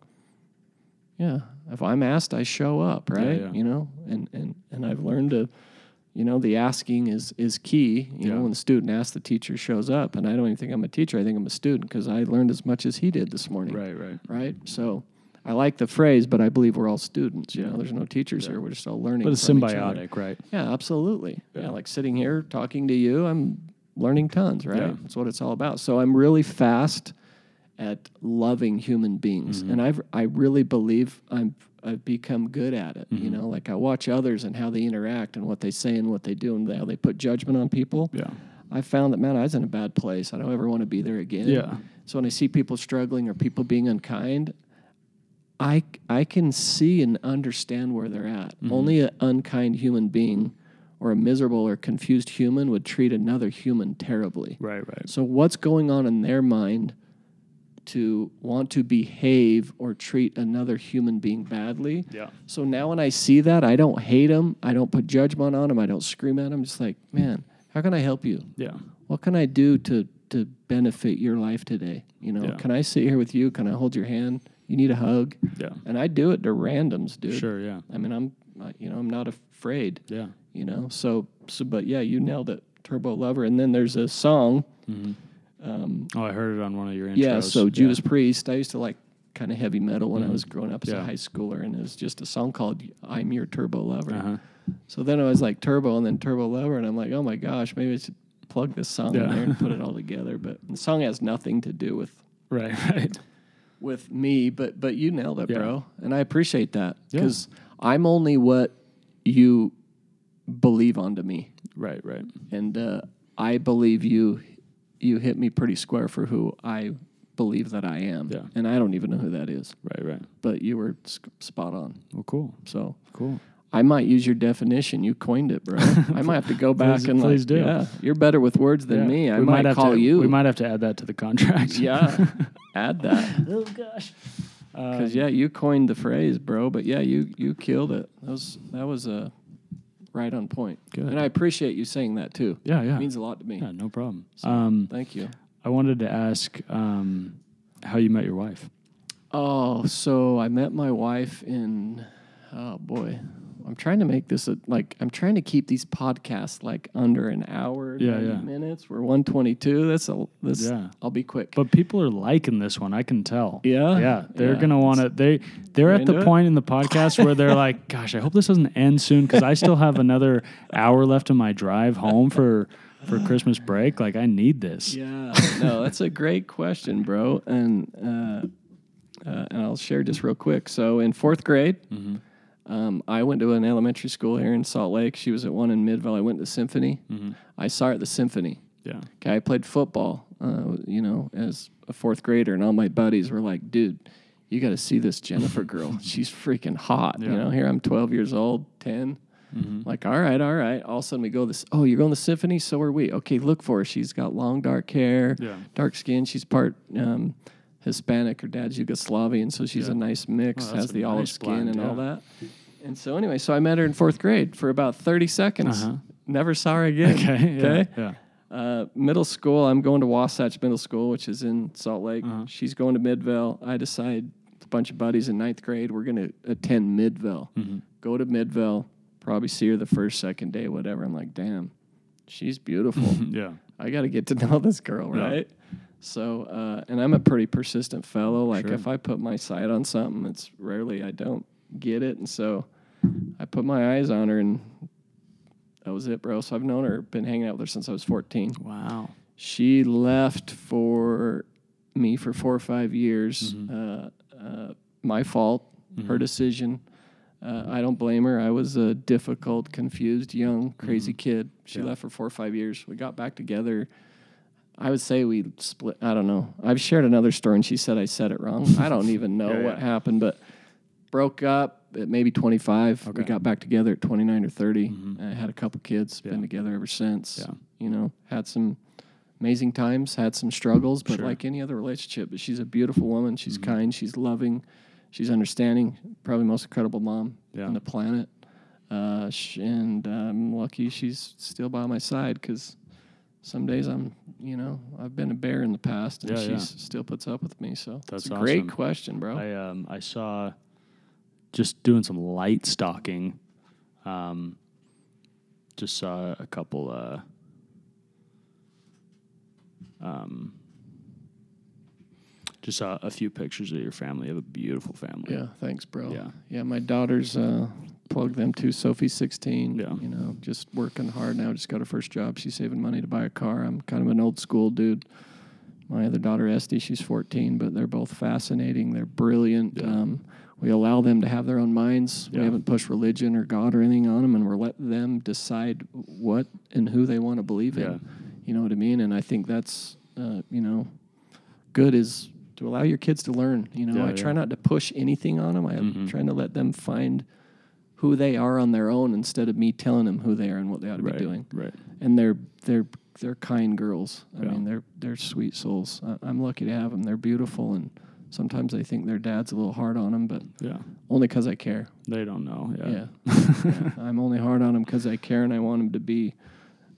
"Yeah, if I'm asked, I show up, right? yeah. You know, and and and I've learned to." You know, the asking is is key. You Yeah. know, when the student asks, the teacher shows up. And I don't even think I'm a teacher. I think I'm a student because I learned as much as he did this morning Right, right. right? So I like the phrase, but I believe we're all students. You know, there's no teachers here. We're just all learning. But it's from each other. symbiotic, right? Yeah, absolutely. Yeah. Yeah. like sitting here talking to you, I'm learning tons, right? Yeah. That's what it's all about. So I'm really fast at loving human beings, Mm-hmm. and I've I really believe I'm I've become good at it. Mm-hmm. You know, like I watch others and how they interact and what they say and what they do and how they put judgment on people. Yeah. I found that man, I was in a bad place. I don't ever want to be there again. Yeah. So when I see people struggling or people being unkind, I I can see and understand where they're at. Mm-hmm. Only an unkind human being or a miserable or confused human would treat another human terribly. Right, right. So what's going on in their mind to want to behave or treat another human being badly? Yeah. So now when I see that, I don't hate them. I don't put judgment on them. I don't scream at them. It's like, man, how can I help you? Yeah. What can I do to to benefit your life today? You know, Yeah. can I sit here with you? Can I hold your hand? You need a hug? Yeah. And I do it to randoms, dude. Sure, yeah. I mean, I'm, you know, I'm not afraid. Yeah. You know, so so, but yeah, you nailed it, Turbo Lover. And then there's a song. Oh, I heard it on one of your intros. Yeah, so Judas Priest. I used to like kind of heavy metal when I was growing up as Mm-hmm. Yeah. a high schooler, and it was just a song called "I'm Your Turbo Lover." Uh-huh. So then I was like Turbo, and then Turbo Lover, and I'm like, oh my gosh, maybe I should plug this song in there and put it all together. But the song has nothing to do with Right, right. With me, but but you nailed it, Yeah. bro, and I appreciate that Yeah. because I'm only what you believe onto me, Right, right. and uh, I believe you. You hit me pretty square for who I believe that I am, Yeah. and I don't even know who that is, Right, right. but you were s- spot on. Well, cool. So Cool. I might use your definition. You coined it, bro. I might have to go back Please- and please like, do. yeah, you're better with words than Yeah. me. I We might, have call to, you. We might have to add that to the contract. yeah, add that. oh gosh. Because yeah, you coined the phrase, bro. But yeah, you you killed it. That was that was uh, right on point. Good. And I appreciate you saying that too. Yeah, yeah. It means a lot to me. yeah, no problem. So, Um, thank you. I wanted to ask um, how you met your wife. Oh, so I met my wife in. Oh boy, I'm trying to make this a, like I'm trying to keep these podcasts like under an hour, Yeah, 90 yeah. minutes. We're 122. That's a this. Yeah. I'll be quick. But people are liking this one. I can tell. Yeah? yeah. They're Yeah. gonna want to. They they're at the it? point in the podcast where they're like, "Gosh, I hope this doesn't end soon because I still have another hour left of my drive home for for Christmas break. Like, I need this." Yeah, no, that's a great question, bro. And uh, uh, and I'll share just real quick. So in fourth grade, um, I went to an elementary school here in Salt Lake. She was at one in Midvale. I went to Symphony. I saw her at the Symphony. Yeah. Okay, I played football, uh, you know, as a fourth grader, and all my buddies were like, "Dude, you got to see this Jennifer girl. She's freaking hot." Yeah. You know, here I'm 12 years old, 10. Like, all right, all right. All of a sudden, we go this. Oh, you're going to symphony? So are we. Okay, look for her. She's got long dark hair, Yeah. dark skin. She's part um, Hispanic. Her dad's Yugoslavian, so she's Yeah. a nice mix. Oh, has the olive nice skin blend, and all that. And so anyway, so I met her in fourth grade for about 30 seconds. Uh-huh. Never saw her again. Okay. Yeah. Okay. Yeah. uh, middle school, I'm going to Wasatch Middle School, which is in Salt Lake. Uh-huh. She's going to Midvale. I decide a bunch of buddies in ninth grade, we're going to attend Midvale. Mm-hmm. Go to Midvale, probably see her the first, second day, whatever. I'm like, damn, she's beautiful. yeah. I got to get to know this girl, Yeah. So, uh, and I'm a pretty persistent fellow. Like, Sure. if I put my sight on something, it's rarely I don't get it. And so I put my eyes on her, and that was it, bro. So I've known her, been hanging out with her since I was 14. Wow. She left for me for four or five years. Mm-hmm. Uh, uh, my fault, her decision. Uh, I don't blame her. I was a difficult, confused, young, crazy kid. She Mm-hmm. Yeah. left for four or five years. We got back together. I would say we split. I don't know. I've shared another story, and she said I said it wrong. I don't even know Yeah, what yeah. happened, but broke up at maybe 25. We got back together at 29 or 30. I had a couple kids, Yeah. been together ever since. Yeah. You know, had some amazing times, had some struggles, but Sure. like any other relationship, but she's a beautiful woman. She's Mm-hmm. kind, she's loving, she's understanding, probably most incredible mom on the planet. Uh, sh- and I'm lucky she's still by my side because some days I'm, you know, I've been a bear in the past, and Yeah, she's yeah. still puts up with me. So That's a great question, bro. I um I saw just doing some light stalking. Um, just saw a couple. Uh, um, just saw a few pictures of your family. You have a beautiful family. yeah, thanks, bro. Yeah. yeah. My daughters uh, plug them too. Sophie's 16. Yeah. you know, just working hard now. Just got her first job. She's saving money to buy a car. I'm kind of an old school dude. My other daughter Esty, she's 14, but they're both fascinating. They're brilliant. Yeah. Um, we allow them to have their own minds. Yeah. We haven't pushed religion or God or anything on them, and we're letting them decide what and who they want to believe in. You know what I mean? And I think that's, uh, you know, good is to allow your kids to learn. You know, I try not to push anything on them. I'm Mhm. trying to let them find who they are on their own instead of me telling them who they are and what they ought to right. be doing. Right. And they're they're they're kind girls. I Yeah. mean, they're they're sweet souls. I, I'm lucky to have them. They're beautiful, and sometimes I think their dad's a little hard on them, but Yeah. only because I care. They don't know. Yeah. Yeah, Yeah. I'm only hard on them because I care and I want them to be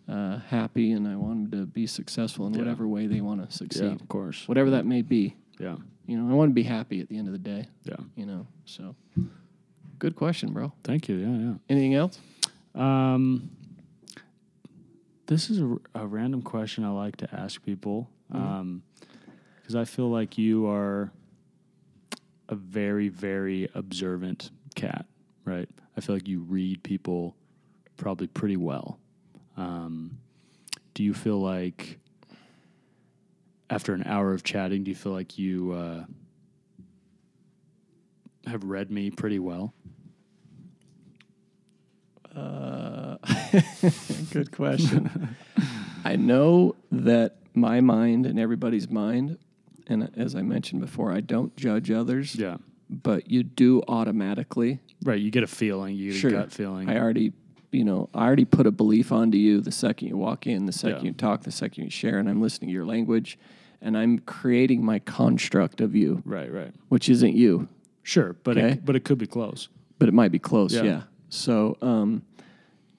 uh, happy and I want them to be successful in whatever way they want to succeed. Yeah. succeed, Of course. whatever that may be. Yeah. You know, I want to be happy at the end of the day. Yeah. You know, so good question, bro. Thank you. Yeah. Yeah. Anything else? Um, this is a, a random question I like to ask people because I feel like you are a very, very observant cat, right? I feel like you read people probably pretty well. Um, do you feel like after an hour of chatting, do you feel like you uh, have read me pretty well? Uh, good question. I know that my mind and everybody's mind, and as I mentioned before, I don't judge others, Yeah. but you do automatically. Right, you get a feeling, you get Sure. a gut feeling. I already, you know, I already put a belief onto you the second you walk in, the second Yeah. you talk, the second you share, and I'm listening to your language, and I'm creating my construct of you, right, right. which isn't you, Sure, but Okay. it, but it could be close. but it might be close. Yeah. Yeah. So, um,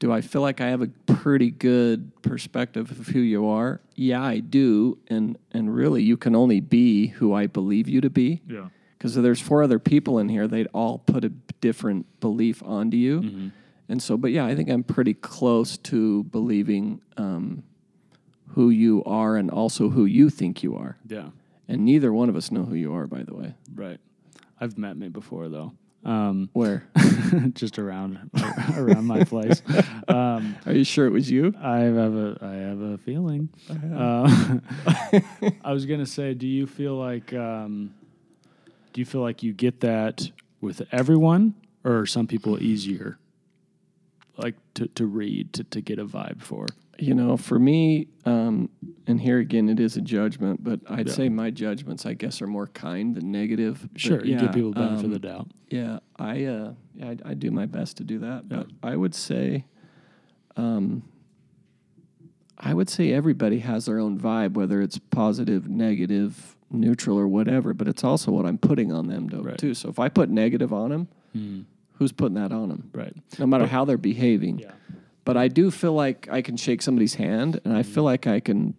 do I feel like I have a pretty good perspective of who you are? Yeah, I do, and and really, you can only be who I believe you to be. Yeah. Because there's four other people in here, they'd all put a different belief onto you. Mm-hmm. And so, but yeah, I think I'm pretty close to believing um, who you are and also who you think you are. Yeah. And neither one of us know who you are, by the way. Right. I've met me before though. Um, Where? just around around my place. Um, Are you sure it was you? I have a I have a feeling. Uh, I was gonna say, do you feel like um, do you feel like you get that with everyone, or are some people easier, like to, to read to, to get a vibe for? You know, for me, um, and here again, it is a judgment, but I'd Yeah. say my judgments, I guess, are more kind than negative. But Sure, you yeah, give people benefit um, of the doubt. Yeah, I, uh, yeah, I, I do my best to do that. Yeah. But I would say, um, I would say everybody has their own vibe, whether it's positive, negative, neutral, or whatever. But it's also what I'm putting on them, though, Right. too. So if I put negative on them, Mm, who's putting that on them? right. No matter But- how they're behaving, Yeah. But I do feel like I can shake somebody's hand, and I feel mm. like I can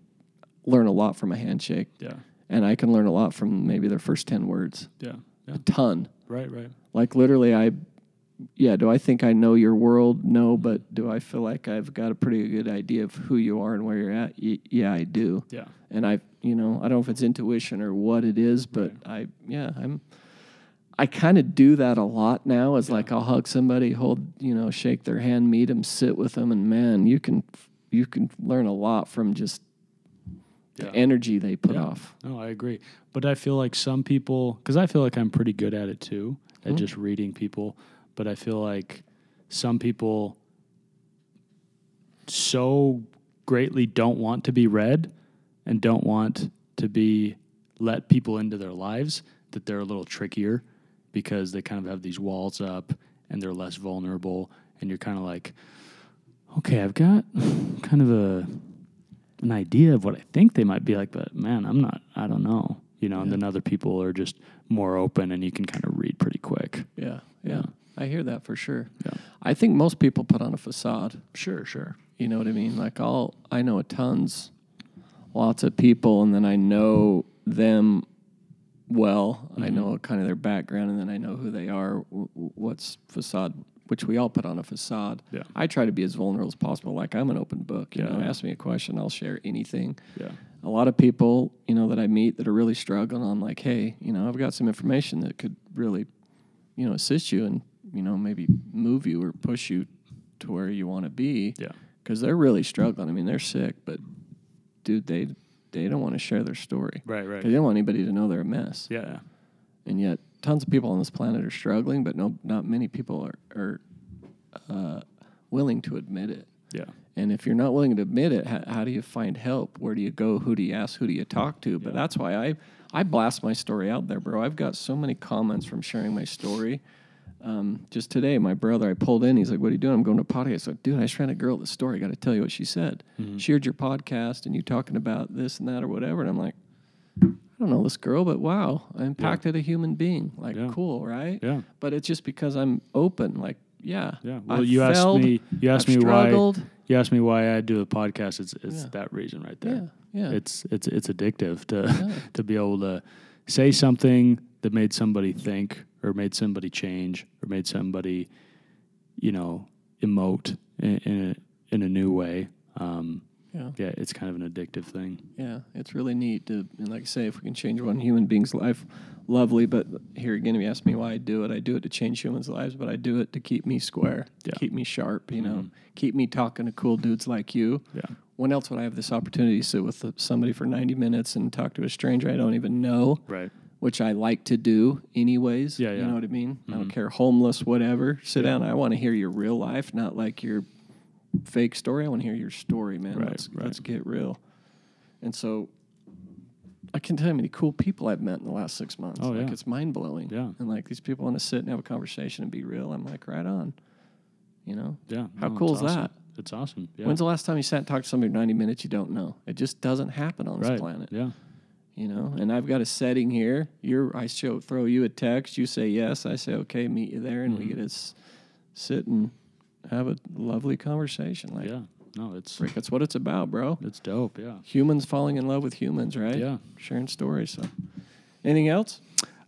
learn a lot from a handshake, Yeah. and I can learn a lot from maybe their first ten words. Yeah. Yeah. A ton. Right. Right. Like literally, I, yeah. Do I think I know your world? No, mm. but do I feel like I've got a pretty good idea of who you are and where you're at? Y- yeah, I do. Yeah. And I, you know, I don't know if it's intuition or what it is, but I, yeah, I'm. I kind of do that a lot now. Is like I'll hug somebody, hold, you know, shake their hand, meet them, sit with them, and man, you can, you can learn a lot from just Yeah. the energy they put Yeah. off. No, I agree. But I feel like some people, because I feel like I'm pretty good at it too, at Mhm. just reading people. But I feel like some people so greatly don't want to be read and don't want to be let people into their lives that they're a little trickier because they kind of have these walls up and they're less vulnerable. And you're kind of like, okay, I've got kind of a an idea of what I think they might be like, but man, I'm not. I don't know. You know, and then other people are just more open, and you can kind of read pretty quick. Yeah, yeah, Yeah. I hear that for sure. Yeah. I think most people put on a facade. Sure, sure. You know what I mean? Like I'll, I know tons, lots of people, and then I know them well. I Mm-hmm. know kind of their background, and then I know who they are. w- What's facade? Which we all put on a facade. Yeah. I try to be as vulnerable as possible. Like I'm an open book. You Yeah, know, ask me a question, I'll share anything. Yeah, A lot of people, you know, that I meet that are really struggling. I'm like, hey, you know, I've got some information that could really, you know, assist you and you know maybe move you or push you to where you want to be yeah, because they're really struggling. I mean, they're sick, but dude, they they don't want to share their story. right, right. They don't want anybody to know they're a mess. Yeah, yeah. And yet, tons of people on this planet are struggling, but no, not many people are are uh, willing to admit it. yeah, And if you're not willing to admit it, how, how do you find help? Where do you go? Who do you ask? Who do you talk to? But that's why I I blast my story out there, bro. I've got so many comments from sharing my story. Um, just today, my brother, I pulled in. He's like, "What are you doing?" I'm going to a podcast. I said, "Dude, I just ran a girl at the store. I got to tell you what she said. She heard your podcast and you talking about this and that or whatever." And I'm like, "I don't know this girl, but wow, I impacted a human being. Like, Yeah. cool, right? Yeah. But it's just because I'm open. Like, yeah, Yeah. Well, I've you asked me. You asked I've me struggled. why. You asked me why I do a podcast. It's it's Yeah. that reason right there. yeah. It's it's it's addictive to to be able to say something that made somebody think or made somebody change or made somebody, you know, emote in, in a in a new way. Um, yeah. yeah, it's kind of an addictive thing. Yeah, it's really neat to, and like I say, if we can change one human being's life, lovely. But here again, if you ask me why I do it, I do it to change humans' lives, but I do it to keep me square, Yeah. keep me sharp, you know, keep me talking to cool dudes like you. Yeah. When else would I have this opportunity to sit with somebody for 90 minutes and talk to a stranger I don't even know, Right. Which I like to do anyways? Yeah, yeah. You know what I mean? I don't mm-hmm. care, homeless, whatever. Sit down. I want to hear your real life, not like your fake story. I want to hear your story, man. Right, let's, right. let's get real. And so I can tell you how many cool people I've met in the last six months. Oh, like yeah. it's mind blowing. Yeah. And like these people want to sit and have a conversation and be real. I'm like, right on. You know? Yeah. How no, cool is awesome. that? It's awesome. Yeah. When's the last time you sat and talked to somebody for 90 minutes you don't know? It just doesn't happen on right. this planet. Yeah. You know? And I've got a setting here. You're I show throw you a text, you say yes, I say okay, meet you there, and Mm-hmm. we get to sit and have a lovely conversation. Like Yeah. No, it's frick, that's what it's about, bro. it's dope. Yeah. Humans falling in love with humans, right? Yeah. Sharing stories. So anything else?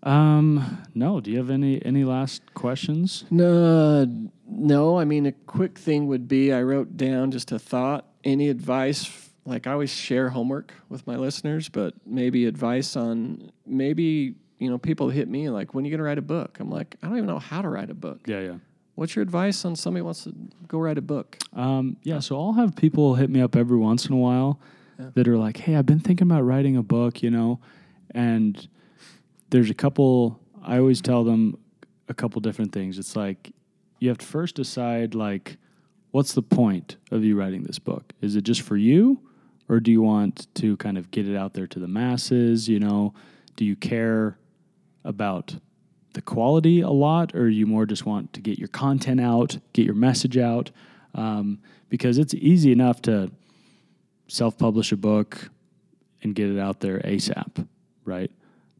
Um. No. Do you have any any last questions? No, no. I mean, a quick thing would be I wrote down just a thought. Any advice? Like I always share homework with my listeners, but maybe advice on maybe you know people hit me like when are you gonna write a book. I'm like I don't even know how to write a book. Yeah. Yeah. What's your advice on somebody wants to go write a book? Um, yeah, so I'll have people hit me up every once in a while Yeah. that are like, "Hey, I've been thinking about writing a book," you know, and there's a couple. I always tell them a couple different things. It's like you have to first decide like, what's the point of you writing this book? Is it just for you, or do you want to kind of get it out there to the masses? You know, do you care about the quality a lot, or you more just want to get your content out, get your message out? Um, because it's easy enough to self publish a book and get it out there ASAP, right?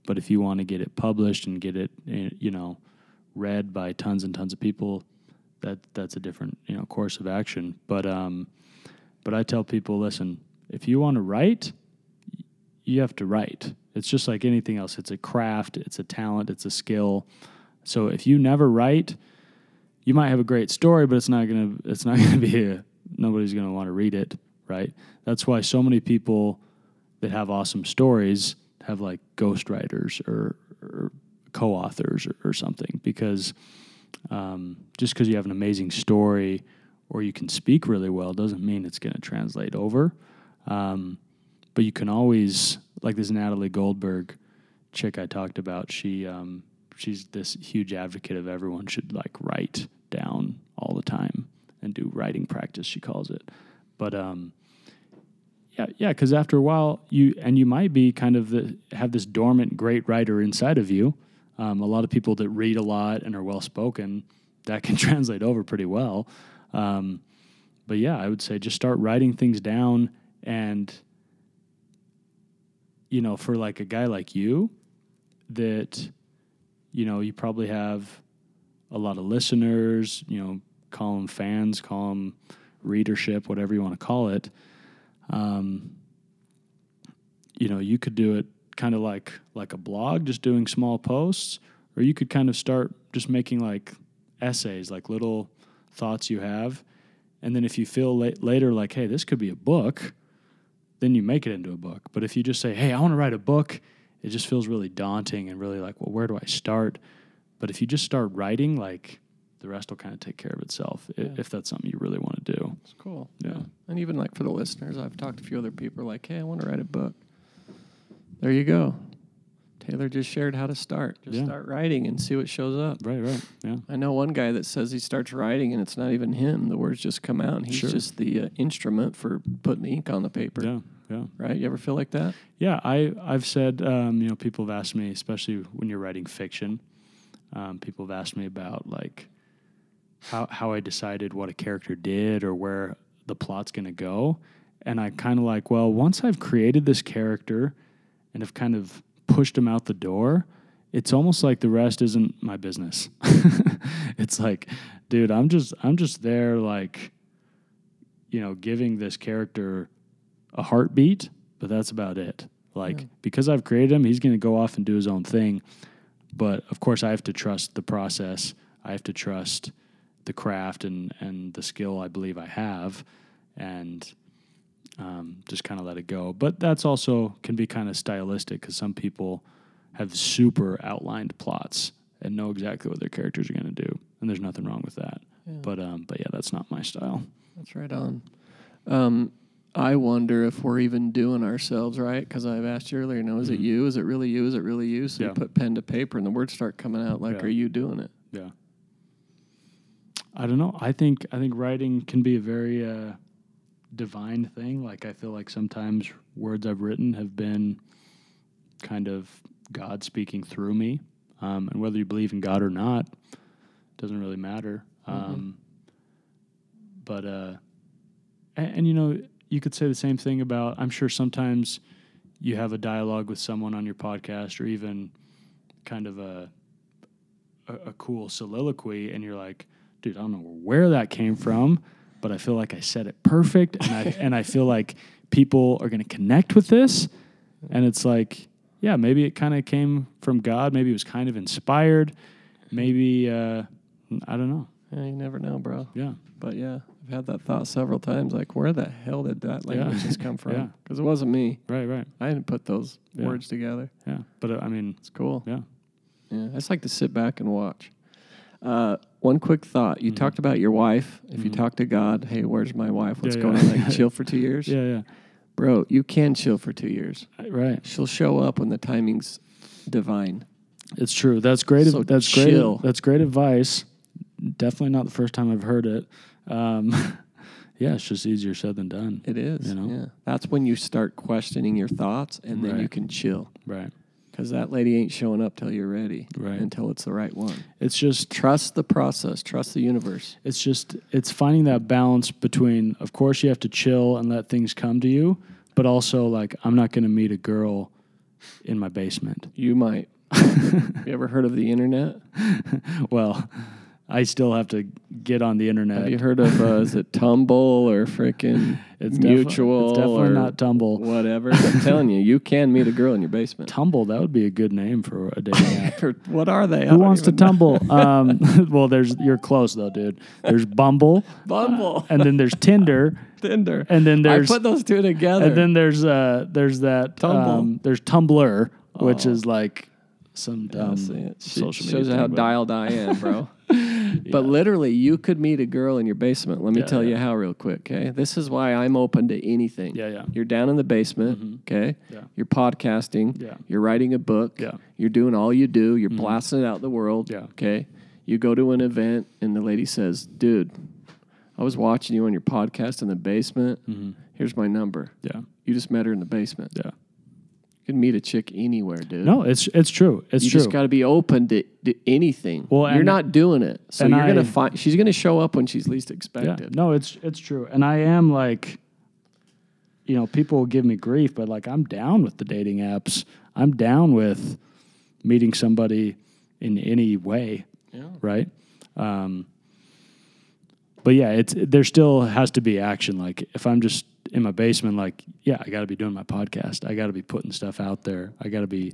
But if you want to get it published and get it, eh, you know, read by tons and tons of people, that that's a different you know course of action. But um, but I tell people, listen, if you want to write, you have to write. It's just like anything else. It's a craft. It's a talent. It's a skill. So if you never write, you might have a great story, but it's not gonna it's not gonna be a, nobody's gonna want to read it, right? That's why so many people that have awesome stories have like ghostwriters or, or co-authors or, or something because um, just because you have an amazing story or you can speak really well doesn't mean it's going to translate over. Um, but you can always, like this Natalie Goldberg chick I talked about, she um, she's this huge advocate of everyone should like write down all the time and do writing practice. She calls it, but um, yeah, yeah, because after a while, you and you might be kind of the, have this dormant great writer inside of you. Um, a lot of people that read a lot and are well spoken, that can translate over pretty well. Um, but yeah, I would say just start writing things down, and you know, for like a guy like you, that you know you probably have a lot of listeners. You know, call them fans, call them readership, whatever you want to call it um, you know, you could do it kind of like like a blog, just doing small posts, or you could kind of start just making like essays, like little thoughts you have, and then if you feel la- later like, hey, this could be a book, then you make it into a book. But if you just say, hey, I want to write a book, it just feels really daunting and really like, well, where do I start? But if you just start writing, like the rest will kind of take care of itself Yeah. if that's something you really want to do. It's cool. Yeah. And even like for the listeners, I've talked to a few other people like, hey, I want to write a book. There you go. Taylor just shared how to start. Just Yeah. start writing and see what shows up. Right, right, yeah. I know one guy that says he starts writing and it's not even him. The words just come out. And he's Sure. just the uh, instrument for putting ink on the paper. Yeah, yeah, Right? You ever feel like that? yeah. I I've said um, you know people have asked me, especially when you're writing fiction, um, people have asked me about like how how I decided what a character did or where the plot's going to go, and I kind of like well once I've created this character and have kind of pushed him out the door. It's almost like the rest isn't my business. it's like, dude, I'm just I'm just there like you know, giving this character a heartbeat, but that's about it. Like Yeah. because I've created him, he's going to go off and do his own thing. But of course, I have to trust the process. I have to trust the craft and and the skill I believe I have, and um, just kind of let it go. But that's also can be kind of stylistic because some people have super outlined plots and know exactly what their characters are going to do, and there's nothing wrong with that. Yeah. But um, but yeah, that's not my style. That's right on. Um, I wonder if we're even doing ourselves right because I've asked you earlier. No, is it Mhm. you? Is it really you? Is it really you? So Yeah. you put pen to paper and the words start coming out. Like, Yeah. are you doing it? Yeah. I don't know. I think I think writing can be a very uh, divine thing. Like I feel like sometimes words I've written have been kind of God speaking through me, um, and whether you believe in God or not doesn't really matter. Um, but uh, and, and you know, you could say the same thing about. I'm sure sometimes you have a dialogue with someone on your podcast, or even kind of a a, a cool soliloquy and you're like, dude, I don't know where that came from, but I feel like I said it perfect and I and I feel like people are going to connect with this and it's like, yeah, maybe it kind of came from God, maybe it was kind of inspired, maybe uh I don't know. Yeah, you never know, bro. Yeah. But yeah, I've had that thought several times. Like, where the hell did that Yeah. language just come Yeah. from? Because it wasn't me. Right, right. I didn't put those Yeah. words together. Yeah. But uh, I mean, It's cool. yeah. Yeah, I just like to sit back and watch. Uh, one quick thought: You Mhm. talked about your wife. If you Mhm. talk to God, hey, where's my wife? What's Yeah, going yeah. on? Like, chill for two years, Yeah, yeah. bro. You can chill for two years. Right. She'll show up when the timing's divine. It's true. That's great. So that's great. That's great advice. Definitely not the first time I've heard it. Um, yeah, it's just easier said than done. It is. You know? Yeah, that's when you start questioning your thoughts, and then you can chill. Right. Because that lady ain't showing up till you're ready, Right. Until it's the right one. It's just Trust the process. Trust the universe. it's just it's finding that balance between of course you have to chill and let things come to you, but also like I'm not going to meet a girl in my basement. You might. you ever heard of the internet? well, I still have to get on the internet. Have you heard of uh, is it Tumble or freaking It's defi- Mutual? it's definitely not Tumble. Whatever. I'm telling you, you can meet a girl in your basement. Tumble, that would be a good name for a dating app. What are they? I Who wants to know. tumble? Um, well, there's you're close though, dude. There's Bumble, Bumble, and then there's Tinder, Tinder. and then there's I put those two together. and then there's uh there's that Tumble. um, there's Tumblr, which Oh. is like some Yeah, dumb it social media. shows how dialed I am, bro. But literally, you could meet a girl in your basement. Let me Yeah, tell yeah. you how, real quick. Okay, this is why I'm open to anything. Yeah, yeah. You're down in the basement. Okay, Yeah. you're podcasting. Yeah. You're writing a book. Yeah. Mm-hmm. You're doing all you do. You're blasting it out the world. Yeah. Okay. You go to an event and the lady says, "Dude, I was watching you on your podcast in the basement. Here's my number. Yeah, You just met her in the basement. yeah. You can meet a chick anywhere, dude. No, it's it's true. It's true. you true. just got to be open to, to anything. Well, you're not doing it, so you're gonna find. She's gonna show up when she's least yeah, expected. no, it's it's true. And I am like, you know, people will give me grief, but like I'm down with the dating apps. I'm down with meeting somebody in any way. Yeah. right? Um, but yeah, it's there still has to be action. Like if I'm just in my basement, like yeah, I got to be doing my podcast. I got to be putting stuff out there. I got to be,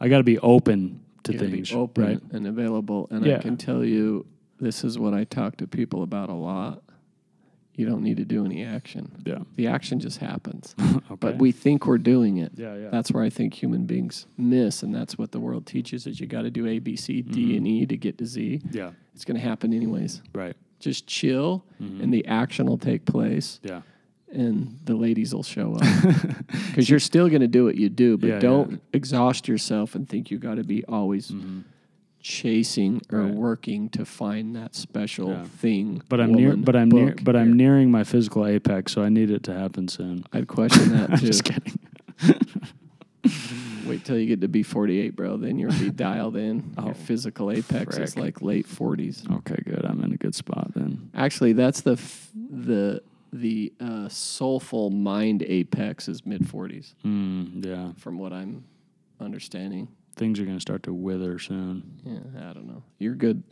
I got to be open to things, be open right? and available. And I can tell you, this is what I talk to people about a lot. You don't need to do any action. Yeah. The action just happens. Okay. But we think we're doing it. Yeah, yeah. That's where I think human beings miss, and that's what the world teaches: is you got to do A, B, C, D, Mm-hmm. and E to get to Z. yeah, It's going to happen anyways. right. Just chill, Mm-hmm. and the action will take place. Yeah, and the ladies will show up because you're still going to do what you do but Yeah, don't yeah. exhaust yourself and think you got to be always chasing or Mm-hmm. Right. working to find that special Yeah. thing but I'm near, but I'm near, but I'm nearing my physical apex, so I need it to happen soon. i'd question that I'm too just kidding. wait till you get to be 48 bro then you'll be dialed in Oh, your physical apex is like late 40s Okay, good. I'm in a good spot then. actually that's the f- the the uh, soulful mind apex is mid 40s Mm, yeah, from what i'm understanding things are gonna start to wither soon. Yeah, I don't know. You're good.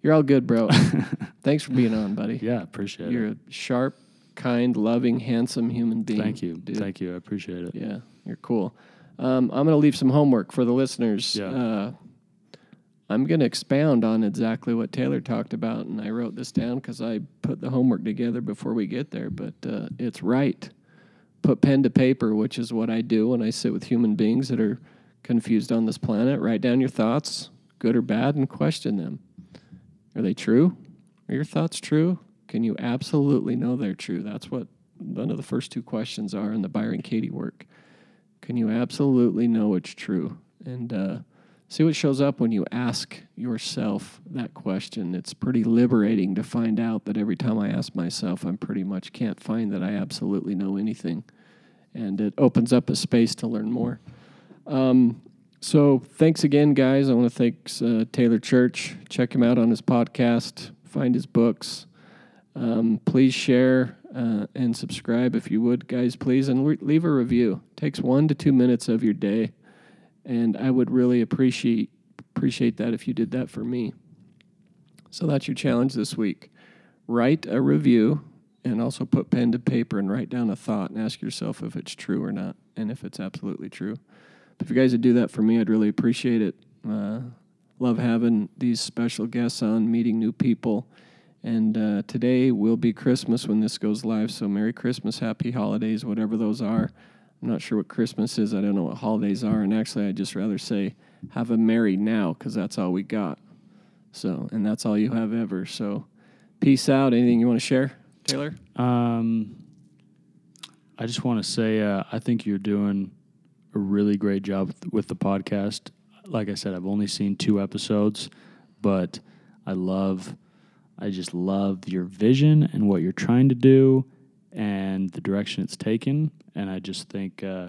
You're all good, bro. Thanks for being on, buddy. Yeah, appreciate it. You're a sharp, kind, loving, handsome human being. Thank you, dude. thank you. I appreciate it. Yeah, you're cool. Um, I'm going to leave some homework for the listeners. Yeah. Uh, I'm going to expound on exactly what Taylor talked about, and I wrote this down because I put the homework together before we get there. But uh, it's right. Put pen to paper, which is what I do when I sit with human beings that are confused on this planet. Write down your thoughts, good or bad, and question them. Are they true? Are your thoughts true? Can you absolutely know they're true? That's what none of the first two questions are in the Byron Katie work. Can you absolutely know it's true? And uh, see what shows up when you ask yourself that question. It's pretty liberating to find out that every time I ask myself, I'm pretty much can't find that I absolutely know anything. And it opens up a space to learn more. Um, so thanks again, guys. I want to thank uh, Taylor Church. Check him out on his podcast. Find his books. Um, please share uh, and subscribe if you would, guys. Please and le- leave a review. takes one to two minutes of your day, and I would really appreciate appreciate that if you did that for me. So that's your challenge this week. Write a review and also put pen to paper and write down a thought and ask yourself if it's true or not, and if it's absolutely true. If you guys would do that for me, I'd really appreciate it. Uh, love having these special guests on, meeting new people. And uh, today will be Christmas when this goes live. So Merry Christmas, Happy Holidays, whatever those are. I'm not sure what Christmas is. I don't know what holidays are. And actually, I'd just rather say have a Merry now because that's all we got. So, and that's all you have ever. So, peace out. Anything you want to share, Taylor? Um, I just want to say uh, I think you're doing a really great job with, with the podcast. Like I said, I've only seen two episodes, but I love, I just love your vision and what you're trying to do, and the direction it's taken. And I just think, uh,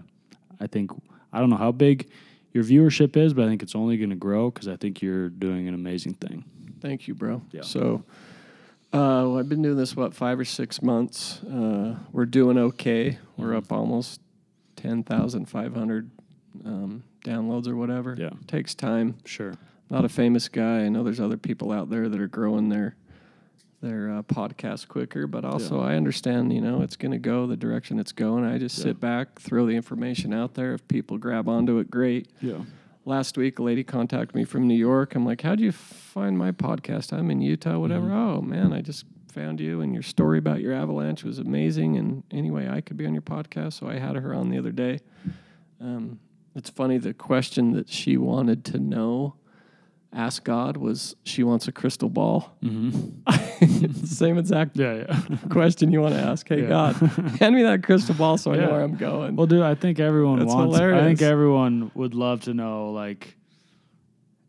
I think I don't know how big your viewership is, but I think it's only going to grow because I think you're doing an amazing thing. Thank you, bro. Yeah. So, uh, I've been doing this what five or six months. Uh, we're doing okay. We're Mm-hmm. up almost ten thousand five hundred um, downloads or whatever. Yeah. takes time. Sure. Not a famous guy. I know there's other people out there that are growing their their uh, podcast quicker. But also, I understand, you know, it's going to go the direction it's going. I just Yeah. sit back, throw the information out there. If people grab onto it, great. Yeah. Last week, a lady contacted me from New York. I'm like, "How'd you find my podcast? I'm in Utah, whatever." Mm-hmm. Oh man, I just found you, and your story about your avalanche was amazing. And anyway, I could be on your podcast, so I had her on the other day. Um, it's funny. The question that she wanted to know, ask God, was she wants a crystal ball. Mm-hmm. same exact Yeah, yeah. question you want to ask. Hey Yeah. God, hand me that crystal ball so I know where I'm going. Well, dude, I think everyone That's wants. I think everyone would love to know, like,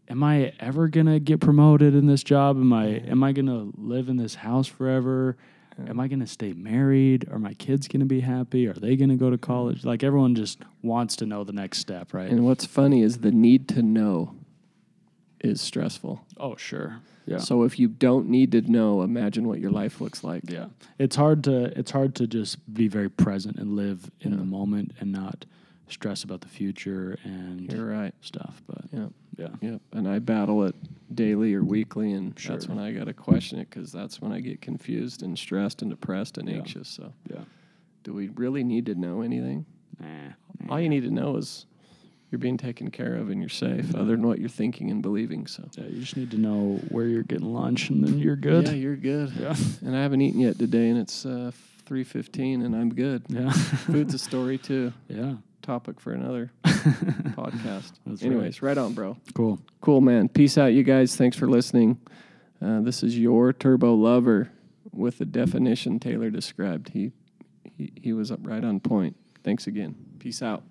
am I ever gonna get promoted in this job? Am I am I gonna live in this house forever? Am I gonna stay married? Are my kids gonna be happy? Are they gonna go to college? Like everyone just wants to know the next step, right? and what's funny is the need to know is stressful. oh, sure. Yeah. So if you don't need to know, imagine what your life looks like. Yeah, it's hard to it's hard to just be very present and live in Yeah. the moment and not stress about the future and You're right. stuff. But Yeah. yeah, Yep. And I battle it daily or weekly, and that's when I got to question it because that's when I get confused and stressed and depressed and Yeah. anxious. So, yeah. do we really need to know anything? Nah, All you need to know is you're being taken care of and you're safe, other than what you're thinking and believing. So, Yeah, you just need to know where you're getting lunch, and then you're good. yeah, you're good. Yeah, And I haven't eaten yet today, and it's uh, three fifteen, and I'm good. yeah, Food's a story too. yeah. Topic for another podcast. That's right. Anyways, right on, bro. Cool. Cool, man. Peace out, you guys. Thanks for listening. Uh, this is your turbo lover with the definition Taylor described. He, he he was up right on point. Thanks again. Peace out.